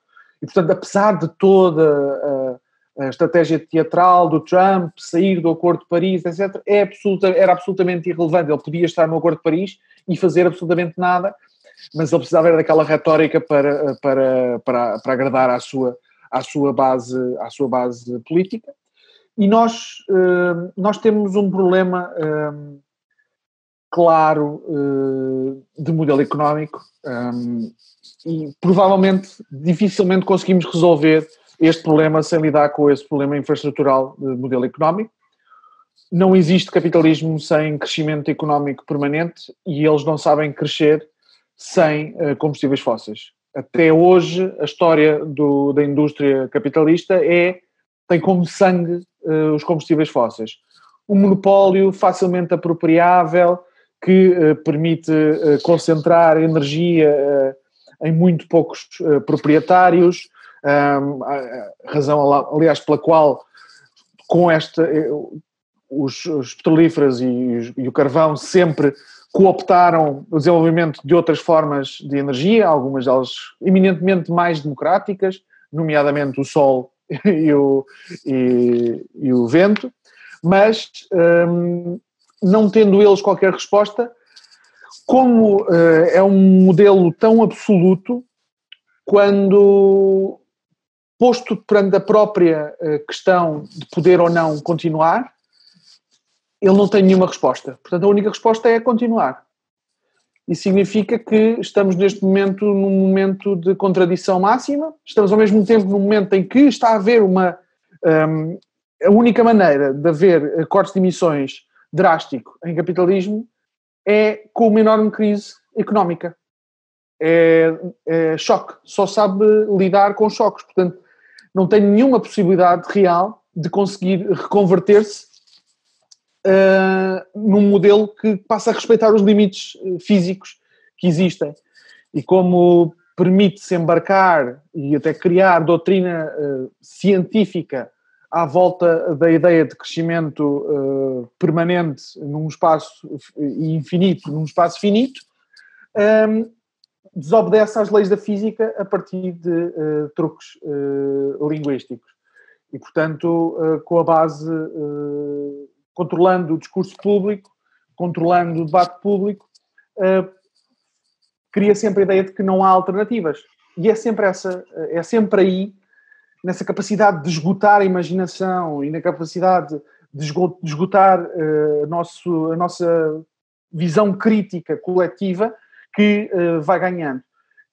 E, portanto, apesar de toda a, estratégia teatral do Trump, sair do Acordo de Paris, etc., é absoluta, era absolutamente irrelevante. Ele podia estar no Acordo de Paris e fazer absolutamente nada, mas ele precisava era daquela retórica para, para, para, para agradar à sua, à, sua base, à sua base política. E nós, uh, nós temos um problema. Uh, claro uh, de modelo económico e provavelmente dificilmente conseguimos resolver este problema sem lidar com esse problema infraestrutural de modelo económico. Não existe capitalismo sem crescimento económico permanente e eles não sabem crescer sem uh, combustíveis fósseis. Até hoje, a história do, da indústria capitalista é tem como sangue uh, os combustíveis fósseis. Um monopólio facilmente apropriável, que uh, permite uh, concentrar energia em muito poucos proprietários, um, razão, aliás, pela qual com esta, os, os petrolíferos e, e, o carvão sempre cooptaram o desenvolvimento de outras formas de energia, algumas delas eminentemente mais democráticas, nomeadamente o sol e o, e, e o vento, mas um, não tendo eles qualquer resposta, como uh, é um modelo tão absoluto, quando posto perante a própria uh, questão de poder ou não continuar, ele não tem nenhuma resposta. Portanto, a única resposta é continuar. E significa que estamos neste momento num momento de contradição máxima, estamos ao mesmo tempo num momento em que está a haver uma. Um, ehm, a única maneira de haver cortes de emissões drástico em capitalismo é com uma enorme crise económica. É, é, choque, só sabe lidar com choques, portanto, não tem nenhuma possibilidade real de conseguir reconverter-se uh, num modelo que passa a respeitar os limites eh, físicos que existem. E como permite-se embarcar e até criar doutrina uh, científica à volta da ideia de crescimento uh, permanente num espaço infinito, num espaço finito, um, desobedece às leis da física a partir de uh, truques uh, linguísticos. E, portanto, com a base, controlando o discurso público, controlando o debate público, cria sempre a ideia de que não há alternativas. E é sempre, essa, é sempre aí nessa capacidade de esgotar a imaginação e na capacidade de esgotar uh, nosso, a nossa visão crítica coletiva que uh, vai ganhando.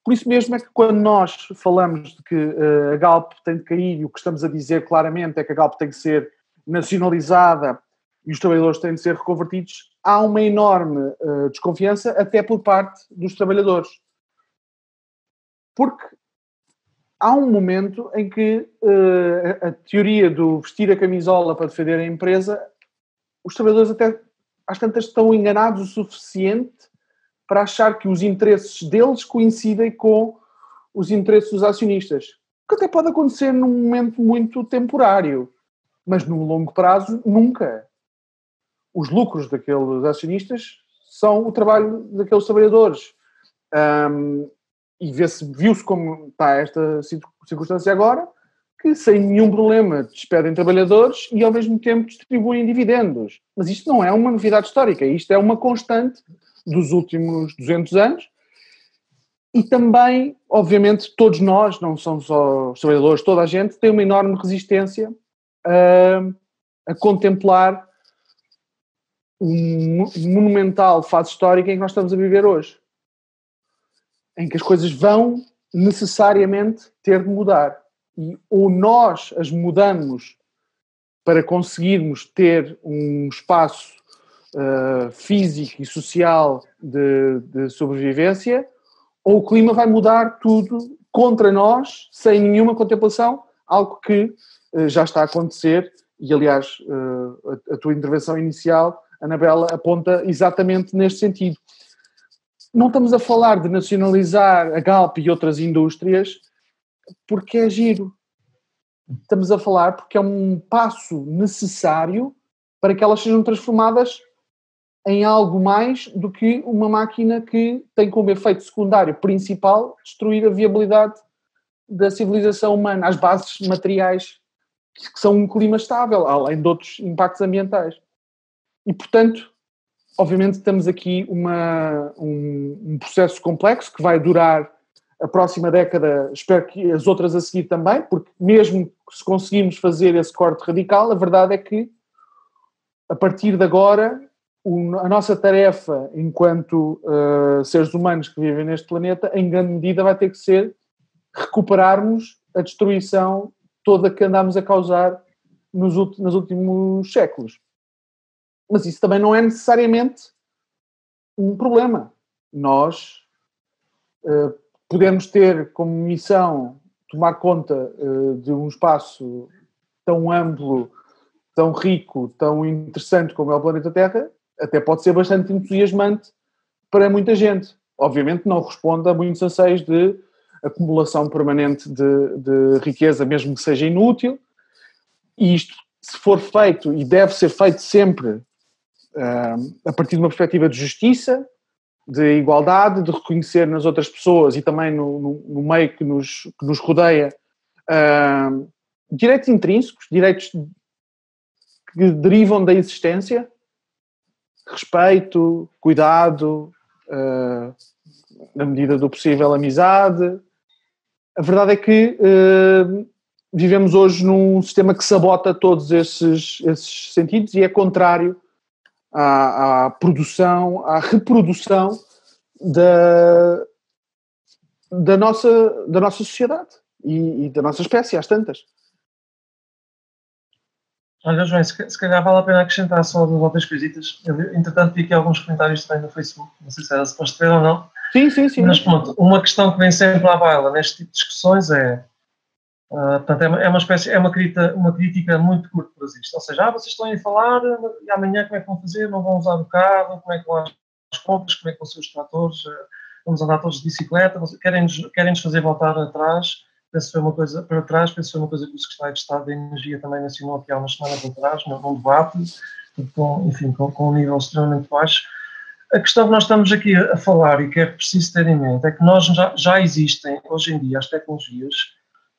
Por isso mesmo é que quando nós falamos de que uh, a Galp tem de cair e o que estamos a dizer claramente é que a Galp tem que ser nacionalizada e os trabalhadores têm de ser reconvertidos, há uma enorme desconfiança até por parte dos trabalhadores. Porque há um momento em que uh, a teoria do vestir a camisola para defender a empresa, os trabalhadores até às tantas estão enganados o suficiente para achar que os interesses deles coincidem com os interesses dos acionistas. Que até pode acontecer num momento muito temporário, mas no longo prazo, nunca. Os lucros daqueles acionistas são o trabalho daqueles trabalhadores. Um, e viu-se como está esta circunstância agora, que sem nenhum problema despedem trabalhadores e ao mesmo tempo distribuem dividendos. Mas isto não é uma novidade histórica, isto é uma constante dos últimos 200 anos e também, obviamente, todos nós, não são só os trabalhadores, toda a gente tem uma enorme resistência a, a contemplar um monumental fase histórica em que nós estamos a viver hoje em que as coisas vão necessariamente ter de mudar. E ou nós as mudamos para conseguirmos ter um espaço uh, físico e social de, de, sobrevivência, ou o clima vai mudar tudo contra nós, sem nenhuma contemplação, algo que uh, já está a acontecer, e aliás, uh, a, a tua intervenção inicial, Anabela, aponta exatamente neste sentido. Não estamos a falar de nacionalizar a Galp e outras indústrias porque é giro. Estamos a falar porque é um passo necessário para que elas sejam transformadas em algo mais do que uma máquina que tem como efeito secundário principal destruir a viabilidade da civilização humana, as bases materiais que são um clima estável, além de outros impactos ambientais. E, portanto, obviamente estamos aqui uma, um, um processo complexo que vai durar a próxima década, espero que as outras a seguir também, porque mesmo se conseguirmos fazer esse corte radical, a verdade é que a partir de agora a nossa tarefa enquanto uh, seres humanos que vivem neste planeta, em grande medida, vai ter que ser recuperarmos a destruição toda que andámos a causar nos, nos últimos séculos. Mas isso também não é necessariamente um problema. Nós uh, podemos ter como missão tomar conta uh, de um espaço tão amplo, tão rico, tão interessante como é o planeta Terra até pode ser bastante entusiasmante para muita gente. Obviamente não responde a muitos anseios de acumulação permanente de, de riqueza, mesmo que seja inútil, e isto, se for feito, e deve ser feito sempre uh, a partir de uma perspectiva de justiça, de igualdade, de reconhecer nas outras pessoas e também no, no, no meio que nos, que nos rodeia uh, direitos intrínsecos, direitos que derivam da existência, respeito, cuidado, uh, na medida do possível, amizade. A verdade é que uh, vivemos hoje num sistema que sabota todos esses, esses sentidos e é contrário à, à produção, à reprodução da, da, nossa, da nossa sociedade e, e da nossa espécie, às tantas. Olha, João, se, calhar vale a pena acrescentar só duas outras coisitas. Eu, entretanto, vi aqui alguns comentários também no Facebook, não sei se era suposto ver ou não. Sim, sim, sim. Mas pronto, uma questão que vem sempre à baila neste tipo de discussões é, uh, portanto, é uma, é uma espécie, é uma crítica, uma crítica muito curto cortorazista. Ou seja, ah, vocês estão a falar, e amanhã como é que vão fazer? Não vão usar o carro? Como é que vão as compras? Como é que vão ser os tratores? Vamos andar todos de bicicleta? Querem-nos querem fazer voltar atrás? Penso foi uma coisa para trás, penso foi uma coisa que o Secretário de Estado da Energia também mencionou aqui há umas semanas atrás, num debate, com, enfim, com, com um nível extremamente baixo. A questão que nós estamos aqui a falar e que é preciso ter em mente é que nós já, já existem hoje em dia as tecnologias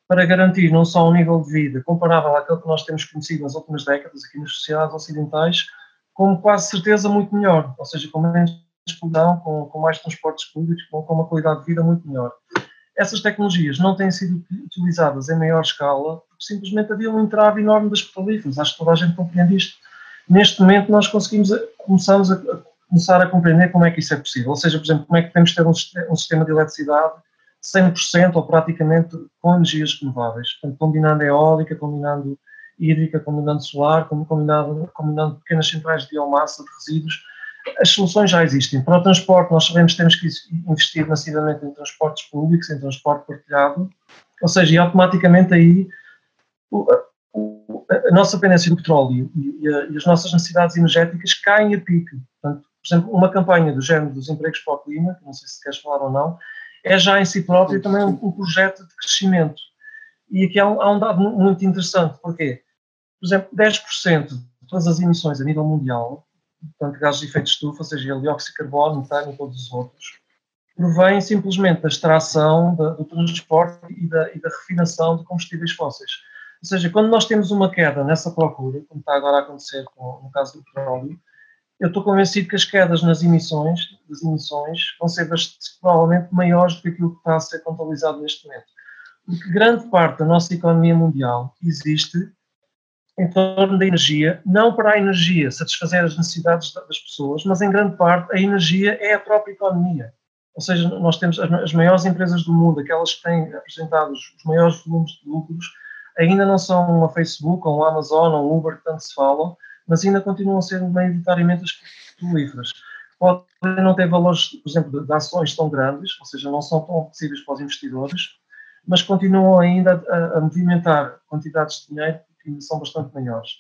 para garantir não só um nível de vida comparável àquele que nós temos conhecido nas últimas décadas aqui nas sociedades ocidentais, como quase certeza muito melhor, ou seja, com menos explosão, com, com mais transportes públicos, com, com uma qualidade de vida muito melhor essas tecnologias não têm sido utilizadas em maior escala porque simplesmente havia um entrave enorme das petrolíferas. Acho que toda a gente compreende isto. Neste momento nós conseguimos, começamos a, a, começar a compreender como é que isso é possível. Ou seja, por exemplo, como é que podemos ter um, um sistema de eletricidade 100% ou praticamente com energias renováveis. Portanto, combinando eólica, combinando hídrica, combinando solar, combinando, combinando pequenas centrais de biomassa, de resíduos, as soluções já existem. Para o transporte, nós sabemos que temos que investir massivamente em transportes públicos, em transporte partilhado, ou seja, e automaticamente aí a nossa dependência do petróleo e, as nossas necessidades energéticas caem a pique. Portanto, por exemplo, uma campanha do género dos empregos para o clima, que não sei se queres falar ou não, é já em si próprio também um, projeto de crescimento. E aqui há um, há um dado muito interessante, porque, por exemplo, 10% de todas as emissões a nível mundial portanto, gases de efeito de estufa, seja ele dióxido de carbono, metano e todos os outros, provém simplesmente da extração, da, do transporte e da, e da, refinação de combustíveis fósseis. Ou seja, quando nós temos uma queda nessa procura, como está agora a acontecer com, no caso do petróleo, eu estou convencido que as quedas nas emissões, das emissões, vão ser bastante, provavelmente maiores do que aquilo que está a ser contabilizado neste momento. Porque grande parte da nossa economia mundial existe em torno da energia, não para a energia satisfazer as necessidades das pessoas, mas em grande parte a energia é a própria economia. Ou seja, nós temos as maiores empresas do mundo, aquelas que têm apresentado os maiores volumes de lucros, ainda não são uma Facebook, ou um Amazon, ou um Uber que tanto se falam, mas ainda continuam a ser maioritariamente as petrolíferas. Podem não ter valores, por exemplo, de ações tão grandes, ou seja, não são tão acessíveis para os investidores, mas continuam ainda a, a movimentar quantidades de dinheiro que são bastante maiores.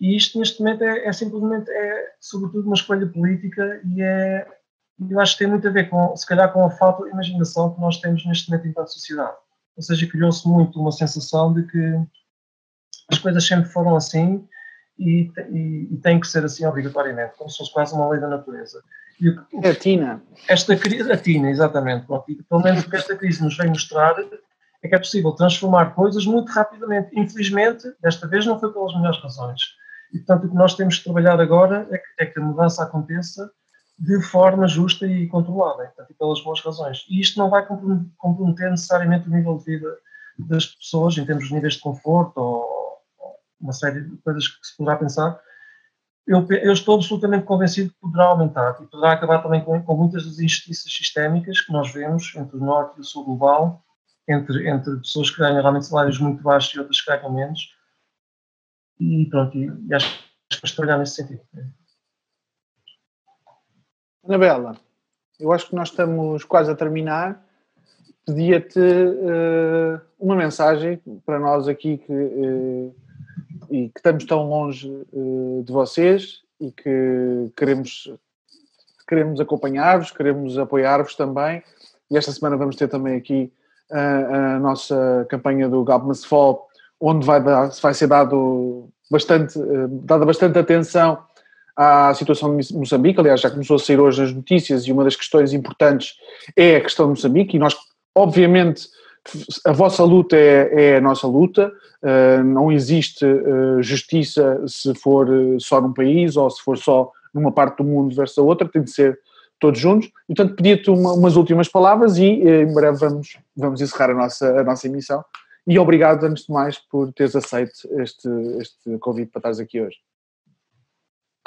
E isto, neste momento, é, é, simplesmente, é sobretudo uma escolha política e é, eu acho que tem muito a ver, com, se calhar, com a falta de imaginação que nós temos neste momento enquanto sociedade. Ou seja, criou-se muito uma sensação de que as coisas sempre foram assim e, e, e tem que ser assim obrigatoriamente, como se fosse quase uma lei da natureza. E o, é a Tina. Esta crise, a Tina, exatamente. Pelo menos o que esta crise nos vem mostrar é que é possível transformar coisas muito rapidamente. Infelizmente, desta vez não foi pelas melhores razões. E, portanto, o que nós temos de trabalhar agora é que, é que a mudança aconteça de forma justa e controlada, portanto, e pelas boas razões. E isto não vai comprometer necessariamente o nível de vida das pessoas, em termos de níveis de conforto ou, uma série de coisas que se poderá pensar. Eu, eu, estou absolutamente convencido que poderá aumentar e poderá acabar também com, com, muitas das injustiças sistémicas que nós vemos entre o norte e o sul global, entre, entre pessoas que ganham realmente salários muito baixos e outras que ganham menos. E pronto, e, e acho que vamos trabalhar nesse sentido. Anabela, eu acho que nós estamos quase a terminar. Pedia-te uh, uma mensagem para nós aqui que, uh, e que estamos tão longe uh, de vocês e que queremos, queremos acompanhar-vos, queremos apoiar-vos também. E esta semana vamos ter também aqui a, a nossa campanha do Galpmas Fall, onde vai, dar, vai ser dado bastante, dada bastante atenção à situação de Moçambique. Aliás, já começou a sair hoje nas notícias e uma das questões importantes é a questão de Moçambique. E nós, obviamente, a vossa luta é, é a nossa luta. Uh, não existe uh, justiça se for só num país ou se for só numa parte do mundo versus a outra. Tem de ser todos juntos. Portanto, pedia-te uma, umas últimas palavras e em breve vamos, vamos encerrar a nossa, a nossa emissão. E obrigado, antes de mais, por teres aceito este, este convite para estares aqui hoje.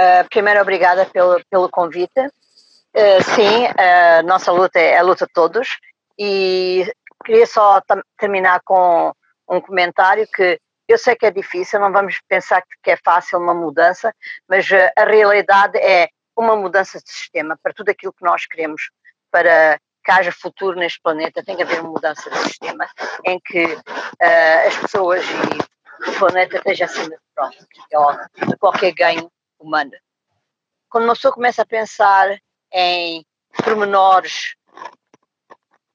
Uh, primeiro, obrigada pelo, pelo convite. Uh, sim, a nossa luta é a luta de todos e queria só terminar com um comentário que eu sei que é difícil, não vamos pensar que é fácil uma mudança, mas uh, a realidade é uma mudança de sistema para tudo aquilo que nós queremos para que haja futuro neste planeta, tem que haver uma mudança de sistema em que uh, as pessoas e o planeta esteja acima de, pronto, de qualquer ganho humana. Quando uma pessoa começa a pensar em pormenores,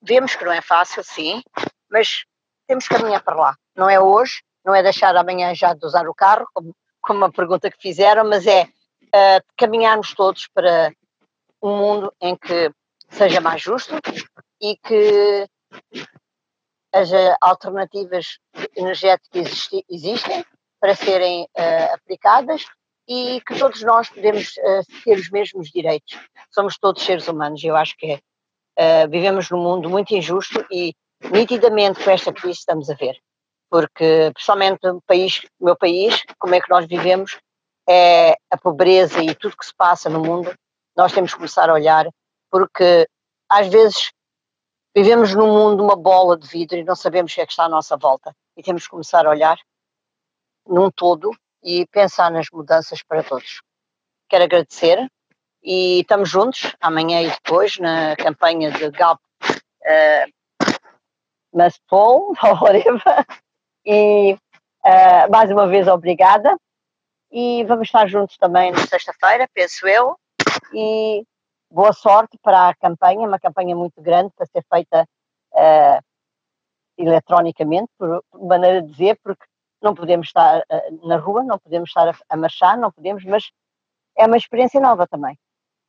vemos que não é fácil, sim, mas temos que caminhar para lá. Não é hoje, não é deixar amanhã já de usar o carro, como, como uma pergunta que fizeram, mas é uh, caminharmos todos para um mundo em que seja mais justo e que as alternativas energéticas existem para serem uh, aplicadas e que todos nós podemos uh, ter os mesmos direitos. Somos todos seres humanos, eu acho que é. Uh, vivemos num mundo muito injusto e nitidamente com esta crise estamos a ver. Porque, principalmente no país, meu país, como é que nós vivemos, é a pobreza e tudo que se passa no mundo, nós temos que começar a olhar, porque às vezes vivemos num mundo uma bola de vidro e não sabemos o que é que está à nossa volta. E temos que começar a olhar num todo e pensar nas mudanças para todos. Quero agradecer e estamos juntos amanhã e depois na campanha de Galp uh, Must Fall, ou whatever. E uh, mais uma vez obrigada. E vamos estar juntos também na sexta-feira, penso eu. E boa sorte para a campanha, uma campanha muito grande para ser feita uh, eletronicamente, por maneira de dizer, porque não podemos estar uh, na rua, não podemos estar a, a, marchar, não podemos, mas é uma experiência nova também.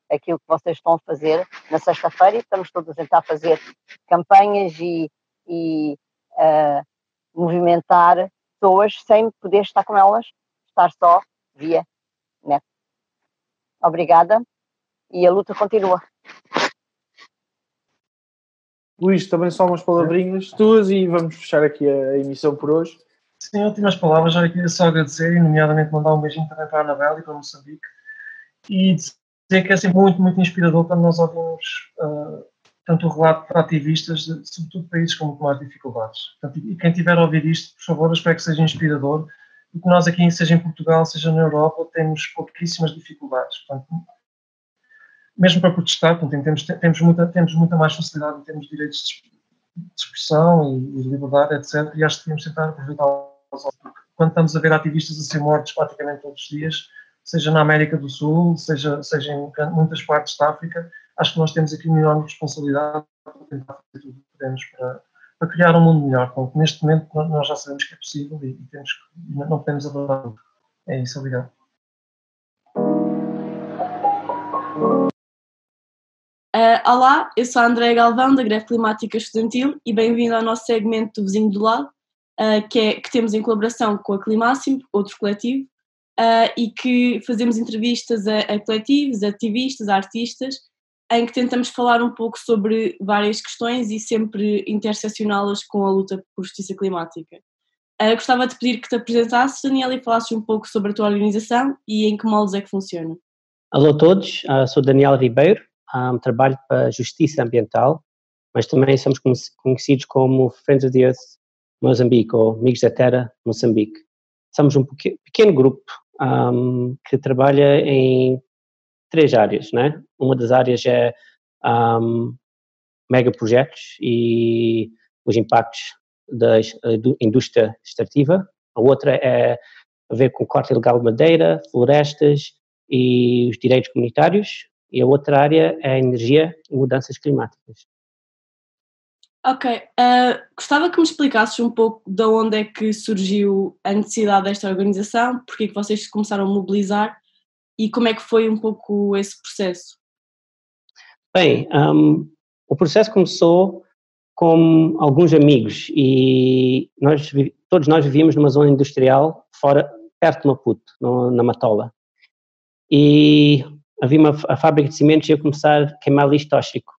Aquilo que vocês estão a fazer na sexta-feira, estamos todos a tentar fazer campanhas e, e uh, movimentar pessoas sem poder estar com elas, estar só via net. Obrigada e a luta continua. Luís, também só umas palavrinhas tuas e vamos fechar aqui a emissão por hoje. Sim, últimas palavras, já queria só agradecer e, nomeadamente, mandar um beijinho também para a Anabela e para Moçambique e dizer que é sempre muito, muito inspirador quando nós ouvimos uh, tanto o relato para ativistas, de, sobretudo países com muito mais dificuldades. Portanto, e quem tiver a ouvir isto, por favor, espero que seja inspirador e que nós aqui, seja em Portugal, seja na Europa, temos pouquíssimas dificuldades. Portanto, mesmo para protestar, portanto, temos, temos, muita, temos muita mais facilidade em termos de direitos de expressão e, e liberdade, etc. E acho que devemos tentar aproveitar quando estamos a ver ativistas a ser mortos praticamente todos os dias, seja na América do Sul, seja, seja em muitas partes da África, acho que nós temos aqui uma enorme responsabilidade para tentar fazer tudo o que podemos para, para criar um mundo melhor. Portanto, neste momento nós já sabemos que é possível e, temos, não podemos abordar É isso, obrigado. Uh, olá, eu sou a Andréa Galvão, da Greve Climática Estudantil, e bem-vindo ao nosso segmento do Vizinho do Lado, uh, que, é, que, temos em colaboração com a Climáximo, outro coletivo, uh, e que fazemos entrevistas a, a coletivos, a ativistas, a artistas, em que tentamos falar um pouco sobre várias questões e sempre interseccioná-las com a luta por justiça climática. Uh, gostava de pedir que te apresentasses, Daniela, e falasses um pouco sobre a tua organização e em que moldes é que funciona. Alô a todos, uh, sou Daniela Ribeiro, um, trabalho para a Justiça Ambiental, mas também somos conhecidos como Friends of the Earth Moçambique ou Amigos da Terra Moçambique. Somos um pequeno grupo um, que trabalha em três áreas, né? Uma das áreas é um, megaprojetos e os impactos da indústria extrativa. A outra é a ver com corte ilegal de madeira, florestas e os direitos comunitários. E a outra área é a energia e mudanças climáticas. Ok, uh, gostava que me explicasses um pouco de onde é que surgiu a necessidade desta organização, porque é que vocês começaram a mobilizar e como é que foi um pouco esse processo? Bem, um, o processo começou com alguns amigos e nós, todos nós vivíamos numa zona industrial fora, perto de Maputo, no, na Matola. E havia uma a fábrica de cimentos ia começar a queimar lixo tóxico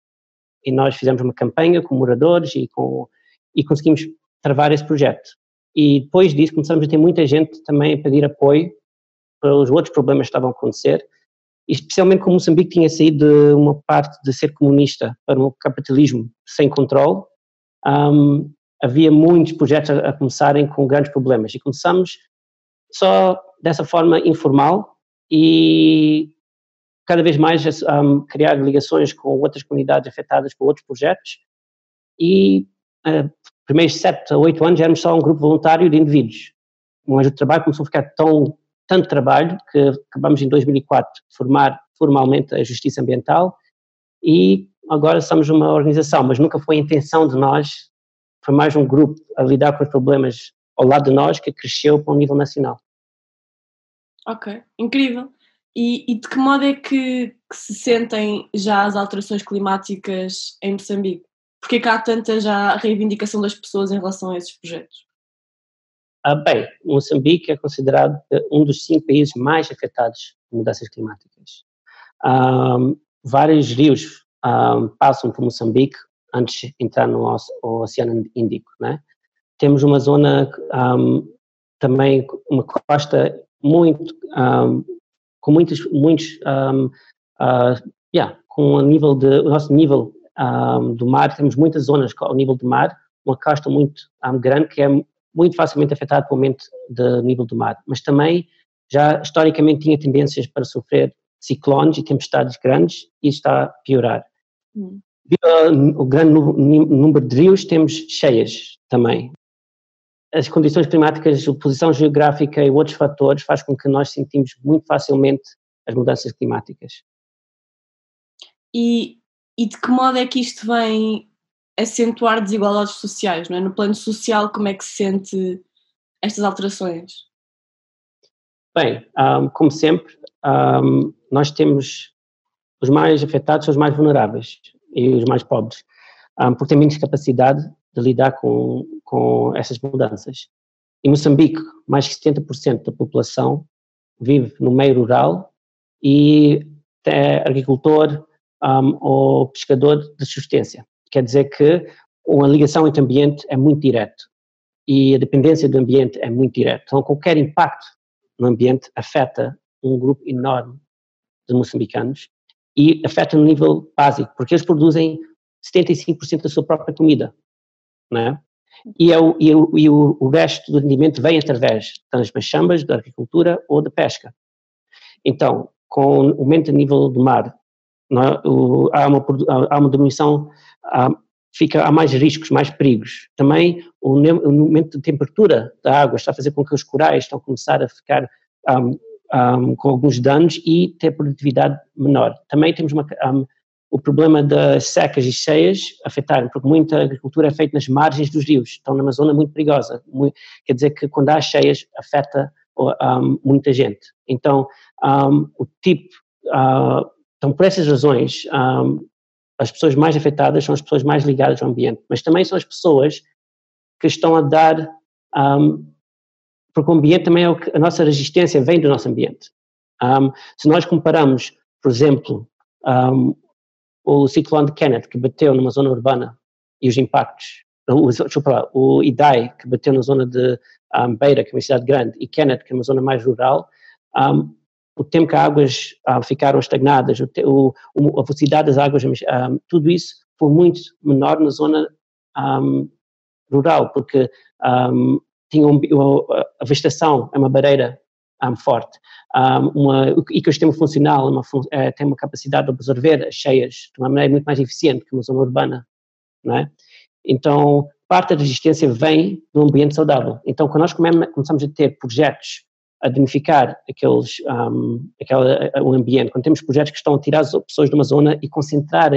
e nós fizemos uma campanha com moradores e, com, e conseguimos travar esse projeto. E depois disso começamos a ter muita gente também a pedir apoio os outros problemas que estavam a acontecer, especialmente como Moçambique tinha saído de uma parte de ser comunista para um capitalismo sem controle, um, havia muitos projetos a, a, começarem com grandes problemas. E começamos só dessa forma informal e cada vez mais um, criar ligações com outras comunidades afetadas por outros projetos. E uh, primeiros sete a oito anos éramos só um grupo voluntário de indivíduos. Mas o trabalho começou a ficar tão, tanto trabalho que acabamos em 2004 de formar formalmente a Justiça Ambiental e agora somos uma organização, mas nunca foi a intenção de nós, foi mais um grupo a lidar com os problemas ao lado de nós que cresceu para um nível nacional. Ok, incrível. E, e de que modo é que, que, se sentem já as alterações climáticas em Moçambique? Porque é que há tanta já reivindicação das pessoas em relação a esses projetos? Ah, bem, Moçambique é considerado um dos cinco países mais afetados por mudanças climáticas. Um, vários rios um, passam por Moçambique antes de entrar no Oceano Índico, né? Temos uma zona também, uma costa muito com muitos, muitos uh, yeah, com o nível de, o nosso nível do mar, temos muitas zonas ao nível do mar, uma costa muito grande que é muito facilmente afetada pelo aumento do nível do mar, mas também já historicamente tinha tendências para sofrer ciclones e tempestades grandes e está a piorar. Hum. O grande número de rios temos cheias também, as condições climáticas, a posição geográfica e outros fatores faz com que nós sentimos muito facilmente as mudanças climáticas. E, e de que modo é que isto vem acentuar desigualdades sociais, não é? No plano social, como é que se sente estas alterações? Bem, um, como sempre, um, nós temos os mais afetados são os mais vulneráveis e os mais pobres, um, porque têm menos capacidade de lidar com, com essas mudanças. Em Moçambique, mais de 70% da população vive no meio rural e é agricultor ou pescador de subsistência. Quer dizer que uma ligação entre ambiente é muito direta e a dependência do ambiente é muito direta. Então, qualquer impacto no ambiente afeta um grupo enorme de moçambicanos e afeta no nível básico, porque eles produzem 75% da sua própria comida, né? E, é o, e, o, e o, resto do rendimento vem através das machambas, da agricultura ou da pesca. Então, com o aumento do nível do mar, é? há, uma, há uma diminuição, há, fica, há mais riscos, mais perigos. Também o, o aumento de temperatura da água está a fazer com que os corais estão a começar a ficar um, um, com alguns danos e ter produtividade menor. Também temos uma, um, o problema das secas e cheias afetaram, porque muita agricultura é feita nas margens dos rios, estão numa zona muito perigosa. Muito, quer dizer que quando há cheias afeta um, muita gente. Então, um, o tipo, uh, então por essas razões, as pessoas mais afetadas são as pessoas mais ligadas ao ambiente, mas também são as pessoas que estão a dar, porque o ambiente também é o que, a nossa resistência vem do nosso ambiente. se nós comparamos, por exemplo, o ciclone de Kenneth, que bateu numa zona urbana, e os impactos, o, desculpa o Idai, que bateu na zona de um, Beira, que é uma cidade grande, e Kenneth, que é uma zona mais rural, um, o tempo que as águas uh, ficaram estagnadas, o, o, a velocidade das águas, um, tudo isso foi muito menor na zona rural, porque tinha um, a vegetação é uma barreira forte. Um, uma, o ecossistema funcional é uma, é, tem uma capacidade de absorver as cheias de uma maneira muito mais eficiente que uma zona urbana, não é? Então, parte da resistência vem do ambiente saudável. Então, quando nós começamos a ter projetos a dignificar aqueles, um, aquele, um ambiente, quando temos projetos que estão a tirar as pessoas de uma zona e concentrar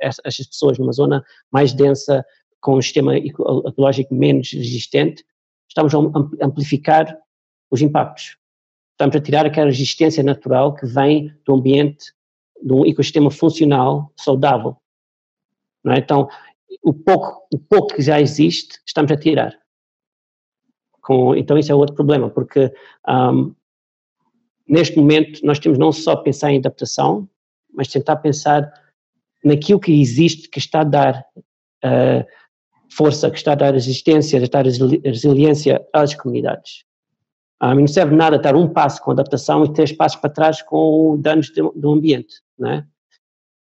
essas pessoas numa zona mais densa, com um sistema ecológico menos resistente, estamos a amplificar os impactos. Estamos a tirar aquela resistência natural que vem do ambiente, de um ecossistema funcional, saudável. É? Então, o pouco, o pouco que já existe, estamos a tirar. Com, então, isso é outro problema, porque um, neste momento nós temos não só pensar em adaptação, mas tentar pensar naquilo que existe, que está a dar uh, força, que está a dar resistência, está a dar resiliência às comunidades. Um, não serve nada estar um passo com adaptação e três passos para trás com danos do ambiente, não é?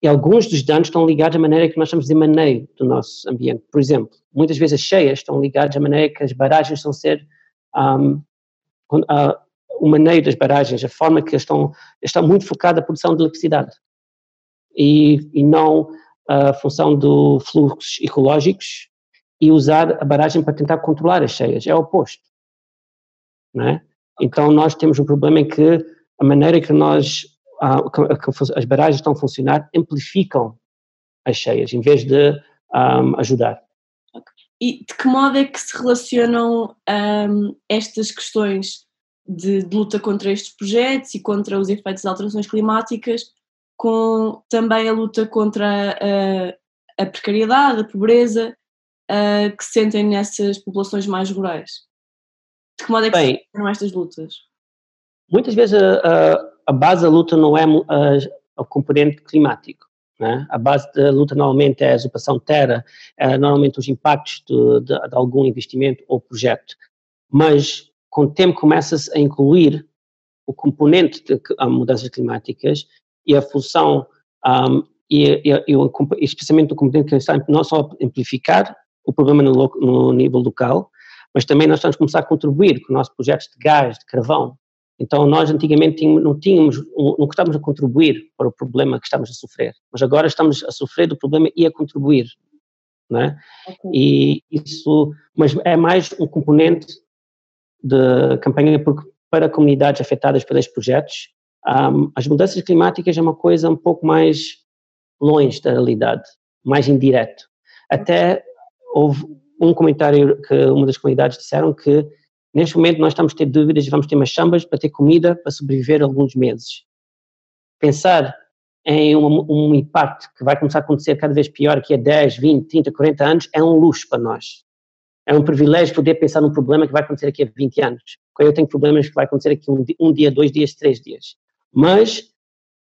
E alguns dos danos estão ligados à maneira que nós estamos de maneio do nosso ambiente. Por exemplo, muitas vezes as cheias estão ligadas à maneira que as barragens estão a ser, um, a, o maneio das barragens, a forma que estão, está muito focada na produção de eletricidade e, e não a função de fluxos ecológicos e usar a barragem para tentar controlar as cheias. É o oposto. Não é? Então nós temos um problema em que a maneira que nós as barragens estão a funcionar amplificam as cheias, em vez de um, ajudar. E de que modo é que se relacionam um, estas questões de, de, luta contra estes projetos e contra os efeitos das alterações climáticas com também a luta contra a, a precariedade, a pobreza uh, que sentem nessas populações mais rurais? De que modo é que Bem, se relacionam estas lutas? Muitas vezes uh, a base da luta não é o componente climático. Né? A base da luta normalmente é a usurpação de terra, é normalmente os impactos de, de, de, algum investimento ou projeto. Mas com o tempo começa-se a incluir o componente de mudanças climáticas e a função, um, e, e, e, especialmente o componente que está não só a amplificar o problema no, no nível local, mas também nós estamos a começar a contribuir com nossos projetos de gás, de carvão, então, nós antigamente não tínhamos, não estávamos a contribuir para o problema que estamos a sofrer, mas agora estamos a sofrer do problema e a contribuir, né? Okay. E isso, mas é mais um componente de campanha porque para comunidades afetadas pelos projetos, um, as mudanças climáticas é uma coisa um pouco mais longe da realidade, mais indireto. Até houve um comentário que uma das comunidades disseram que Neste momento nós estamos a ter dúvidas, vamos ter umas chambas para ter comida para sobreviver alguns meses. Pensar em um, um, impacto que vai começar a acontecer cada vez pior daqui a 10, 20, 30, 40 anos é um luxo para nós. É um privilégio poder pensar num problema que vai acontecer daqui a 20 anos. Eu tenho problemas que vai acontecer aqui um, um dia, dois dias, três dias. Mas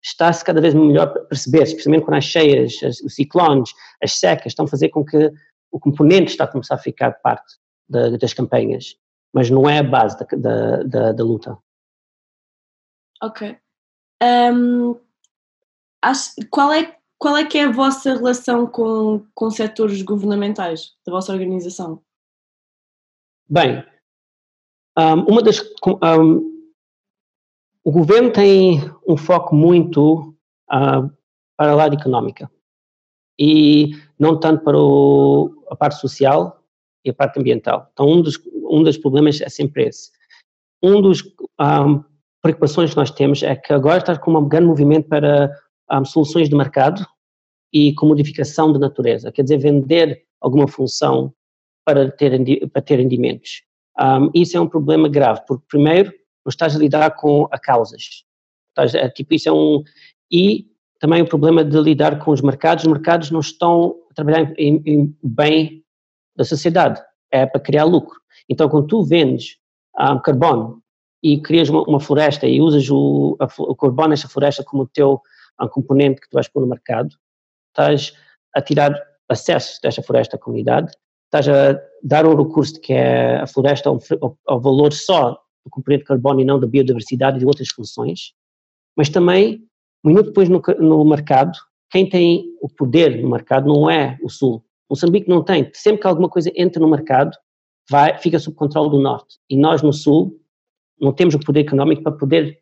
está-se cada vez melhor perceber, especialmente quando as cheias, as, os ciclones, as secas, estão a fazer com que o componente está a começar a ficar parte da, das campanhas mas não é a base da, da, da, da luta. Ok. Um, acho, qual é qual é que é a vossa relação com, com setores governamentais da vossa organização? Bem, um, uma das. Um, o governo tem um foco muito uh, para a lado económica e não tanto para o, a parte social e a parte ambiental. Então, um dos, um dos problemas é sempre esse. Um dos um, preocupações que nós temos é que agora está com um grande movimento para um, soluções de mercado e comodificação de natureza, quer dizer, vender alguma função para ter, para ter rendimentos. Um, isso é um problema grave, porque primeiro não estás a lidar com as causas. Estás, é, tipo, isso é um, e também o problema de lidar com os mercados, os mercados não estão a trabalhar em, em bem da sociedade, é para criar lucro. Então, quando tu vendes um, carbono e crias uma, uma, floresta e usas o, a, o carbono nessa floresta como o teu um componente que tu vais pôr no mercado, estás a tirar acesso desta floresta à comunidade, estás a dar um recurso que é a floresta ao, ao valor só do componente de carbono e não da biodiversidade e de outras funções, mas também, um minuto depois no, no mercado, quem tem o poder no mercado não é o Sul. Moçambique não tem. Sempre que alguma coisa entra no mercado, vai, fica sob controle do Norte. E nós no Sul não temos o poder económico para poder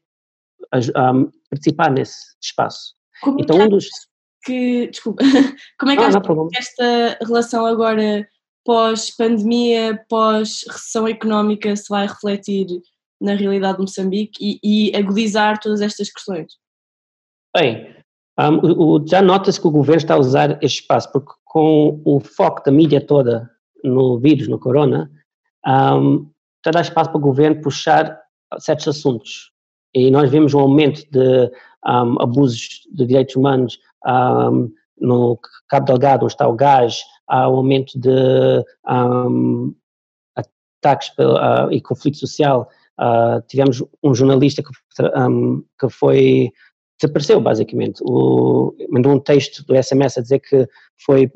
um, participar nesse espaço. Como então, um dos... que, desculpa, como é que ah, que esta relação agora pós-pandemia, pós-recessão económica se vai refletir na realidade de Moçambique e, e agudizar todas estas questões? Bem, um, já nota-se que o governo está a usar este espaço, porque com o foco da mídia toda no vírus, no corona, um, está a dar espaço para o governo puxar certos assuntos. E nós vemos um aumento de um, abusos de direitos humanos um, no Cabo Delgado, onde está o gás, há um aumento de ataques uh, e conflito social. Uh, tivemos um jornalista que, que foi desapareceu basicamente. O, mandou um texto do SMS a dizer que foi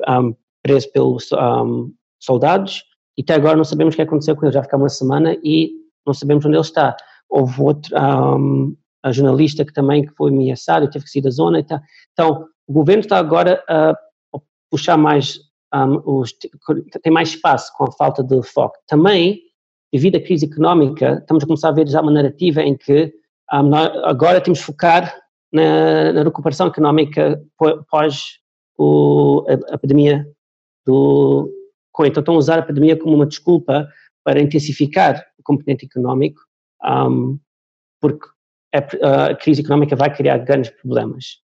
preso pelos soldados e até agora não sabemos o que aconteceu com ele. Já ficou uma semana e não sabemos onde ele está. Houve outro um, jornalista que também que foi ameaçado e teve que sair da zona. Então, então o governo está agora a puxar mais, um, os, tem mais espaço com a falta de foco. Também, devido à crise económica, estamos a começar a ver já uma narrativa em que um, agora temos que focar na, na recuperação económica pós o, a, a pandemia do Então estão a usar a pandemia como uma desculpa para intensificar o componente económico, um, porque a, a, crise económica vai criar grandes problemas.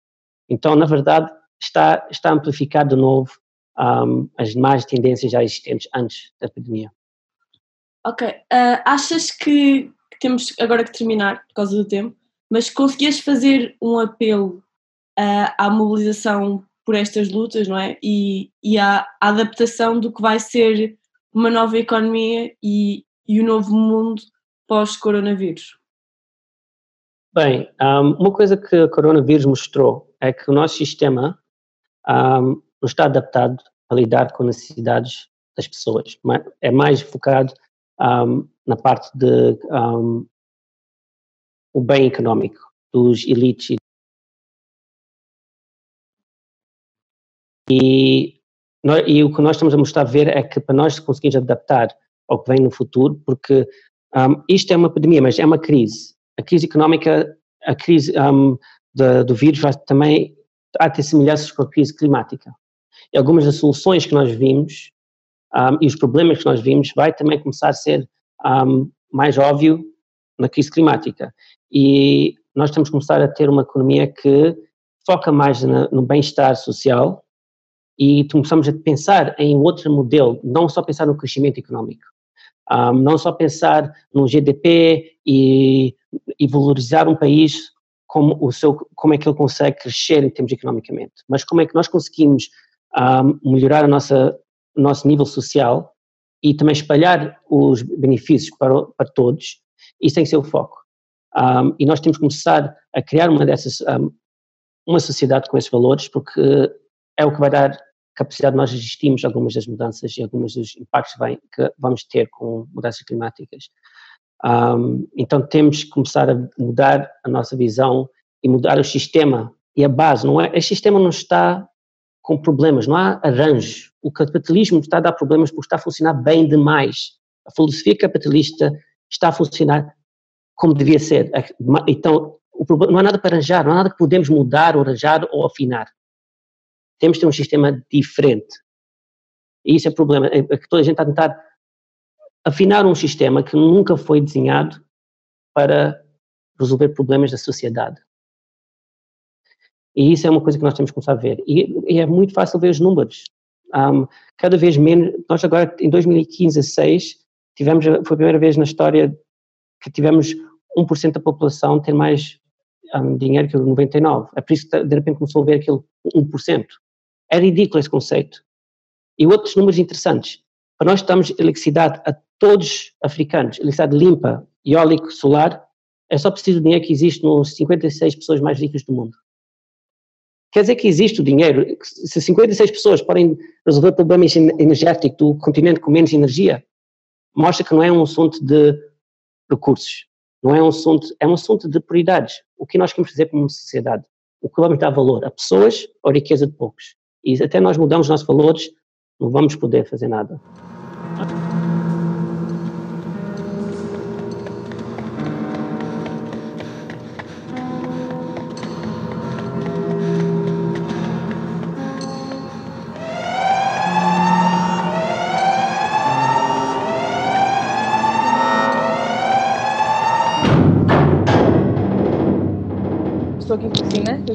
Então, na verdade, está, está a amplificar de novo um, as más tendências já existentes antes da pandemia. Ok. Uh, achas que temos agora que terminar, por causa do tempo, mas conseguias fazer um apelo uh, à mobilização por estas lutas, não é? E, e à, adaptação do que vai ser uma nova economia e, e o novo mundo pós-coronavírus? Bem, um, uma coisa que o coronavírus mostrou é que o nosso sistema um, não está adaptado a lidar com necessidades das pessoas. É mais focado um, na parte de o bem económico dos elites. E, e o que nós estamos a mostrar a ver é que para nós conseguirmos adaptar ao que vem no futuro, porque um, isto é uma pandemia, mas é uma crise. A crise económica, a crise um, do vírus vai também há ter semelhanças com a crise climática. E algumas das soluções que nós vimos um, e os problemas que nós vimos vai também começar a ser mais óbvio na crise climática. E nós temos que começar a ter uma economia que foca mais no, no bem-estar social e começamos a pensar em outro modelo, não só pensar no crescimento económico, um, não só pensar no GDP e, e, valorizar um país como o seu, como é que ele consegue crescer em termos economicamente, mas como é que nós conseguimos um, melhorar a nossa o nosso nível social e também espalhar os benefícios para, para todos, isso tem que ser o foco. Um, e nós temos que começar a criar uma dessas, um, uma sociedade com esses valores, porque é o que vai dar capacidade de nós resistirmos a algumas das mudanças e alguns dos impactos que, vem, que vamos ter com mudanças climáticas. Um, então temos que começar a mudar a nossa visão e mudar o sistema e a base, não é? Este sistema não está com problemas, não há arranjo. O capitalismo está a dar problemas porque está a funcionar bem demais. A filosofia capitalista está a funcionar como devia ser. Então, problema, não há nada para arranjar, não há nada que podemos mudar ou arranjar ou afinar. Temos de ter um sistema diferente. E isso é o problema, é que toda a gente está a tentar afinar um sistema que nunca foi desenhado para resolver problemas da sociedade. E isso é uma coisa que nós temos que começar a ver. E, e é muito fácil ver os números. Um, cada vez menos, nós agora em 2015 a 6, tivemos, foi a primeira vez na história que tivemos 1% da população ter mais um, dinheiro que o 99. É por isso que de repente começou a ver aquele 1%. É ridículo esse conceito. E outros números interessantes. Para nós estamos eletricidade a todos africanos, eletricidade limpa, eólico, solar, é só preciso o dinheiro que existe nos 56 pessoas mais ricas do mundo. Quer dizer que existe o dinheiro. Se 56 pessoas podem resolver problemas energéticos do continente com menos energia, mostra que não é um assunto de recursos. Não é um assunto, é um assunto de prioridades. O que nós queremos fazer como sociedade? O que vamos dar valor? A pessoas ou a riqueza de poucos? E até nós mudamos os nossos valores, não vamos poder fazer nada.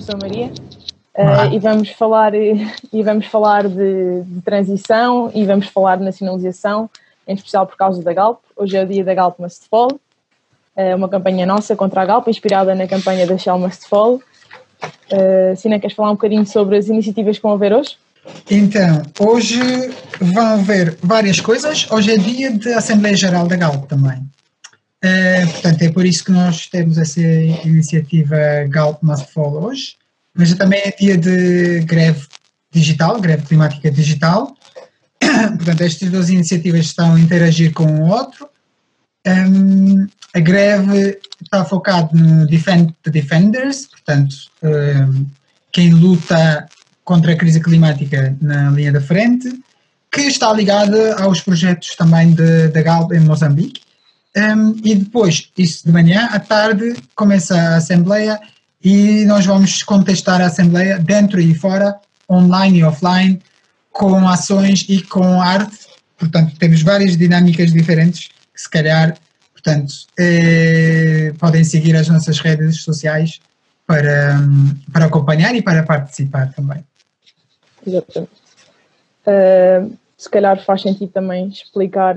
Sou Maria. Uh, e vamos falar, e vamos falar de, de, transição e vamos falar de nacionalização, em especial por causa da Galp. Hoje é o dia da Galp Must Fall, uh, uma campanha nossa contra a Galp, inspirada na campanha da Shell Must Fall. Uh, Sina, queres falar um bocadinho sobre as iniciativas que vão haver hoje? Então, hoje vão haver várias coisas. Hoje é dia de Assembleia Geral da Galp também. Uh, portanto, é por isso que nós temos essa iniciativa Galp Must Fall hoje, mas também é dia de greve digital, greve climática digital. portanto, estas duas iniciativas estão a interagir com o outro. Um, a greve está focada no Defend the Defenders, portanto, um, quem luta contra a crise climática na linha da frente, que está ligada aos projetos também da Galp em Moçambique um, e depois, isso de manhã, à tarde, começa a Assembleia e nós vamos contestar a Assembleia dentro e fora, online e offline, com ações e com arte. Portanto, temos várias dinâmicas diferentes que, se calhar, portanto, eh, podem seguir as nossas redes sociais para, para acompanhar e para participar também. Exatamente. Uh, se calhar faz sentido também explicar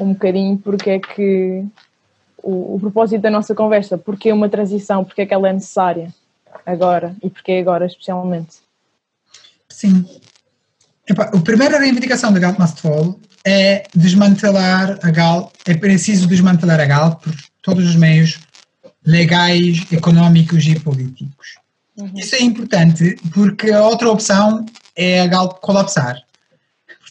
um bocadinho porque é que o, o propósito da nossa conversa, porque é uma transição, porque é que ela é necessária agora e porque é agora especialmente. Sim. Epa, a primeira reivindicação da Galp Must Fall é desmantelar a Galp, é preciso desmantelar a Galp por todos os meios legais, económicos e políticos. Uhum. Isso é importante porque a outra opção é a Galp colapsar.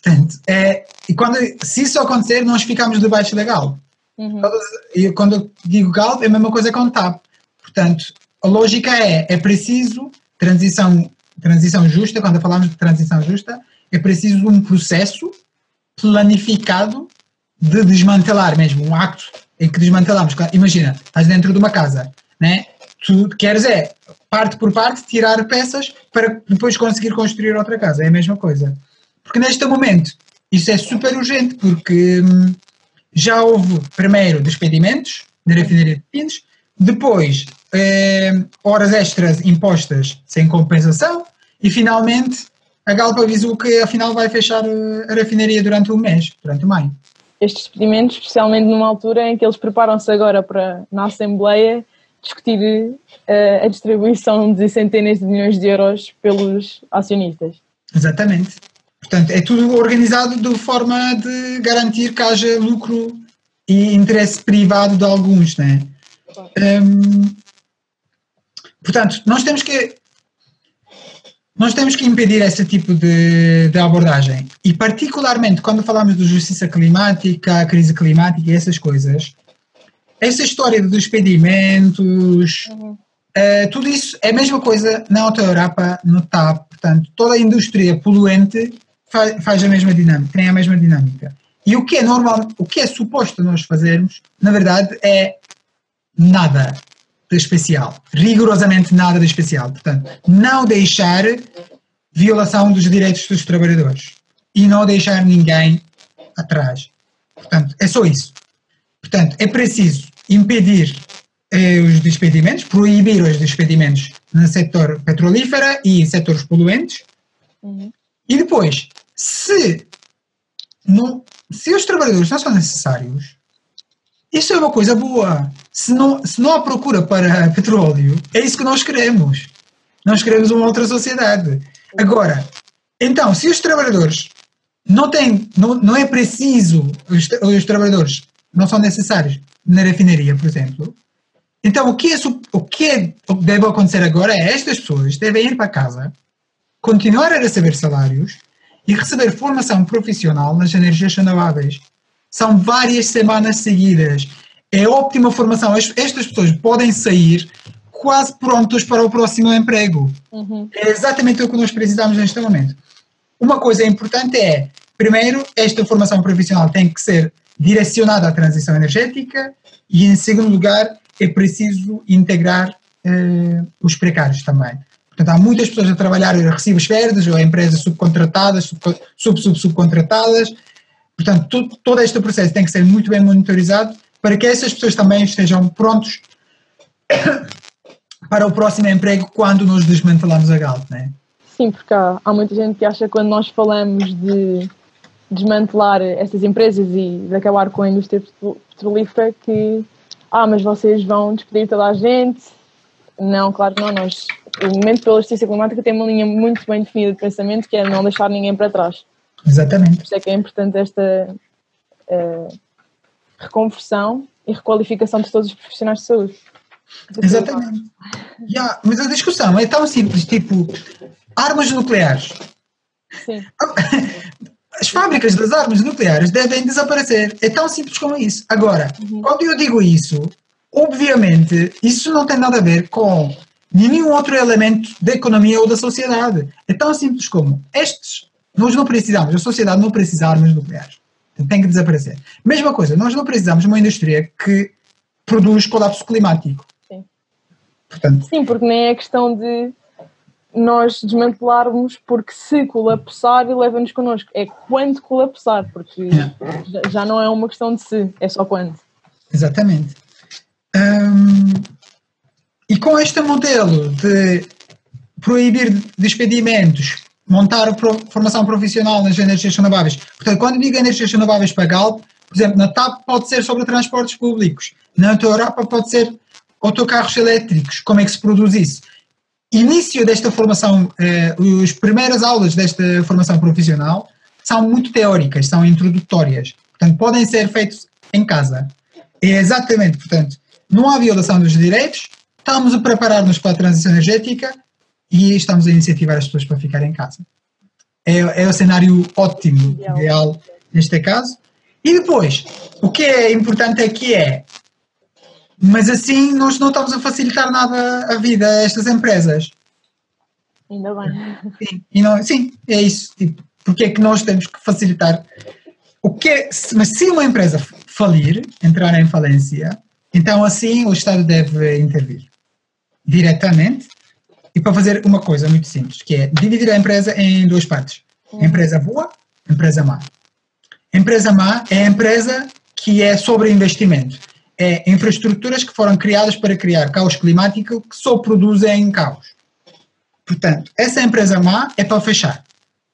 Portanto, é, e quando, se isso acontecer, nós ficamos debaixo da Galp. Uhum. E quando eu digo Galp, é a mesma coisa com TAP. Portanto, a lógica é, é preciso transição, transição justa, quando falamos de transição justa, é preciso um processo planificado de desmantelar mesmo, um acto em que desmantelamos. Imagina, estás dentro de uma casa, né? tu queres é, parte por parte, tirar peças para depois conseguir construir outra casa, é a mesma coisa. Porque neste momento isso é super urgente, porque hum, já houve primeiro despedimentos na refinaria de Pinos, depois eh, horas extras impostas sem compensação e finalmente a Galpa avisou que afinal vai fechar eh, a refinaria durante um mês, durante maio. Estes despedimentos, especialmente numa altura em que eles preparam-se agora para, na Assembleia, discutir uh, a distribuição de centenas de milhões de euros pelos acionistas. Exatamente. Portanto, é tudo organizado de forma de garantir que haja lucro e interesse privado de alguns, né? Portanto, nós temos que nós temos que impedir esse tipo de, de, abordagem. E particularmente quando falamos de justiça climática, crise climática e essas coisas, essa história de despedimentos, uhum. Uh, tudo isso é a mesma coisa na Auto Europa, no TAP, portanto, toda a indústria poluente faz, faz a mesma dinâmica, tem a mesma dinâmica. E o que é normal, o que é suposto nós fazermos, na verdade, é nada de especial, rigorosamente nada de especial. Portanto, não deixar violação dos direitos dos trabalhadores e não deixar ninguém atrás. Portanto, é só isso. Portanto, é preciso impedir eh, os despedimentos, proibir os despedimentos no setor petrolífero e setores poluentes. Uhum. E depois, se, não, se os trabalhadores não são necessários, isso é uma coisa boa. Se não, se não há procura para petróleo, é isso que nós queremos. Nós queremos uma outra sociedade. Agora, então, se os trabalhadores não têm, não, não é preciso, os, os trabalhadores não são necessários na refinaria, por exemplo, então o que, é, o que é, o que deve acontecer agora é estas pessoas devem ir para casa, continuar a receber salários e receber formação profissional nas energias renováveis. São várias semanas seguidas. É ótima formação. Estas pessoas podem sair quase prontos para o próximo emprego. Uhum. É exatamente o que nós precisamos neste momento. Uma coisa importante é, primeiro, esta formação profissional tem que ser direcionada à transição energética e, em segundo lugar, é preciso integrar eh, os precários também. Portanto, há muitas pessoas a trabalhar em recibos verdes ou empresas subcontratadas, sub-subcontratadas. Sub, Portanto, todo, todo este processo tem que ser muito bem monitorizado para que essas pessoas também estejam prontos para o próximo emprego quando nós desmantelamos a Galp, não é? Sim, porque há, há muita gente que acha que quando nós falamos de desmantelar estas empresas e de acabar com a indústria petrolífera que ah, mas vocês vão despedir toda a gente. Não, claro que não. Nós, o Movimento pela Justiça Climática tem uma linha muito bem definida de pensamento que é não deixar ninguém para trás. Exatamente. Por isso é que é importante esta uh, reconversão e requalificação de todos os profissionais de saúde. Exatamente. Yeah, mas a discussão é tão simples, tipo, armas nucleares. Sim. As fábricas das armas nucleares devem desaparecer. É tão simples como isso. Agora, uhum. quando eu digo isso, obviamente, isso não tem nada a ver com nenhum outro elemento da economia ou da sociedade. É tão simples como estes. Nós não precisamos, a sociedade não precisa de armas nucleares. Tem que desaparecer. Mesma coisa, nós não precisamos de uma indústria que produz colapso climático. Portanto, Sim, porque nem é questão de nós desmantelarmos porque se colapsar leva-nos connosco. É quando colapsar, porque é. já não é uma questão de se, é só quando. Exatamente. Hum, e com este modelo de proibir despedimentos, montar formação profissional nas energias renováveis, portanto, quando digo energias renováveis para Galp, por exemplo, na TAP pode ser sobre transportes públicos, na Europa pode ser autocarros elétricos, como é que se produz isso? Início desta formação, eh, as primeiras aulas desta formação profissional são muito teóricas, são introdutórias, portanto podem ser feitos em casa. É exatamente, portanto, não há violação dos direitos, estamos a preparar-nos para a transição energética e estamos a incentivar as pessoas para ficar em casa. É, é o cenário ótimo, ideal neste caso. E depois, o que é importante aqui é mas assim nós não estamos a facilitar nada a vida a estas empresas. Ainda bem. Sim, e não, sim é isso. Tipo, porque é que nós temos que facilitar? O que é, mas se uma empresa falir, entrar em falência, então assim o Estado deve intervir diretamente e para fazer uma coisa muito simples, que é dividir a empresa em duas partes. Hum. Empresa boa, empresa má. Empresa má é a empresa que é sobre investimento é infraestruturas que foram criadas para criar caos climático que só produzem caos. Portanto, essa empresa má é para fechar.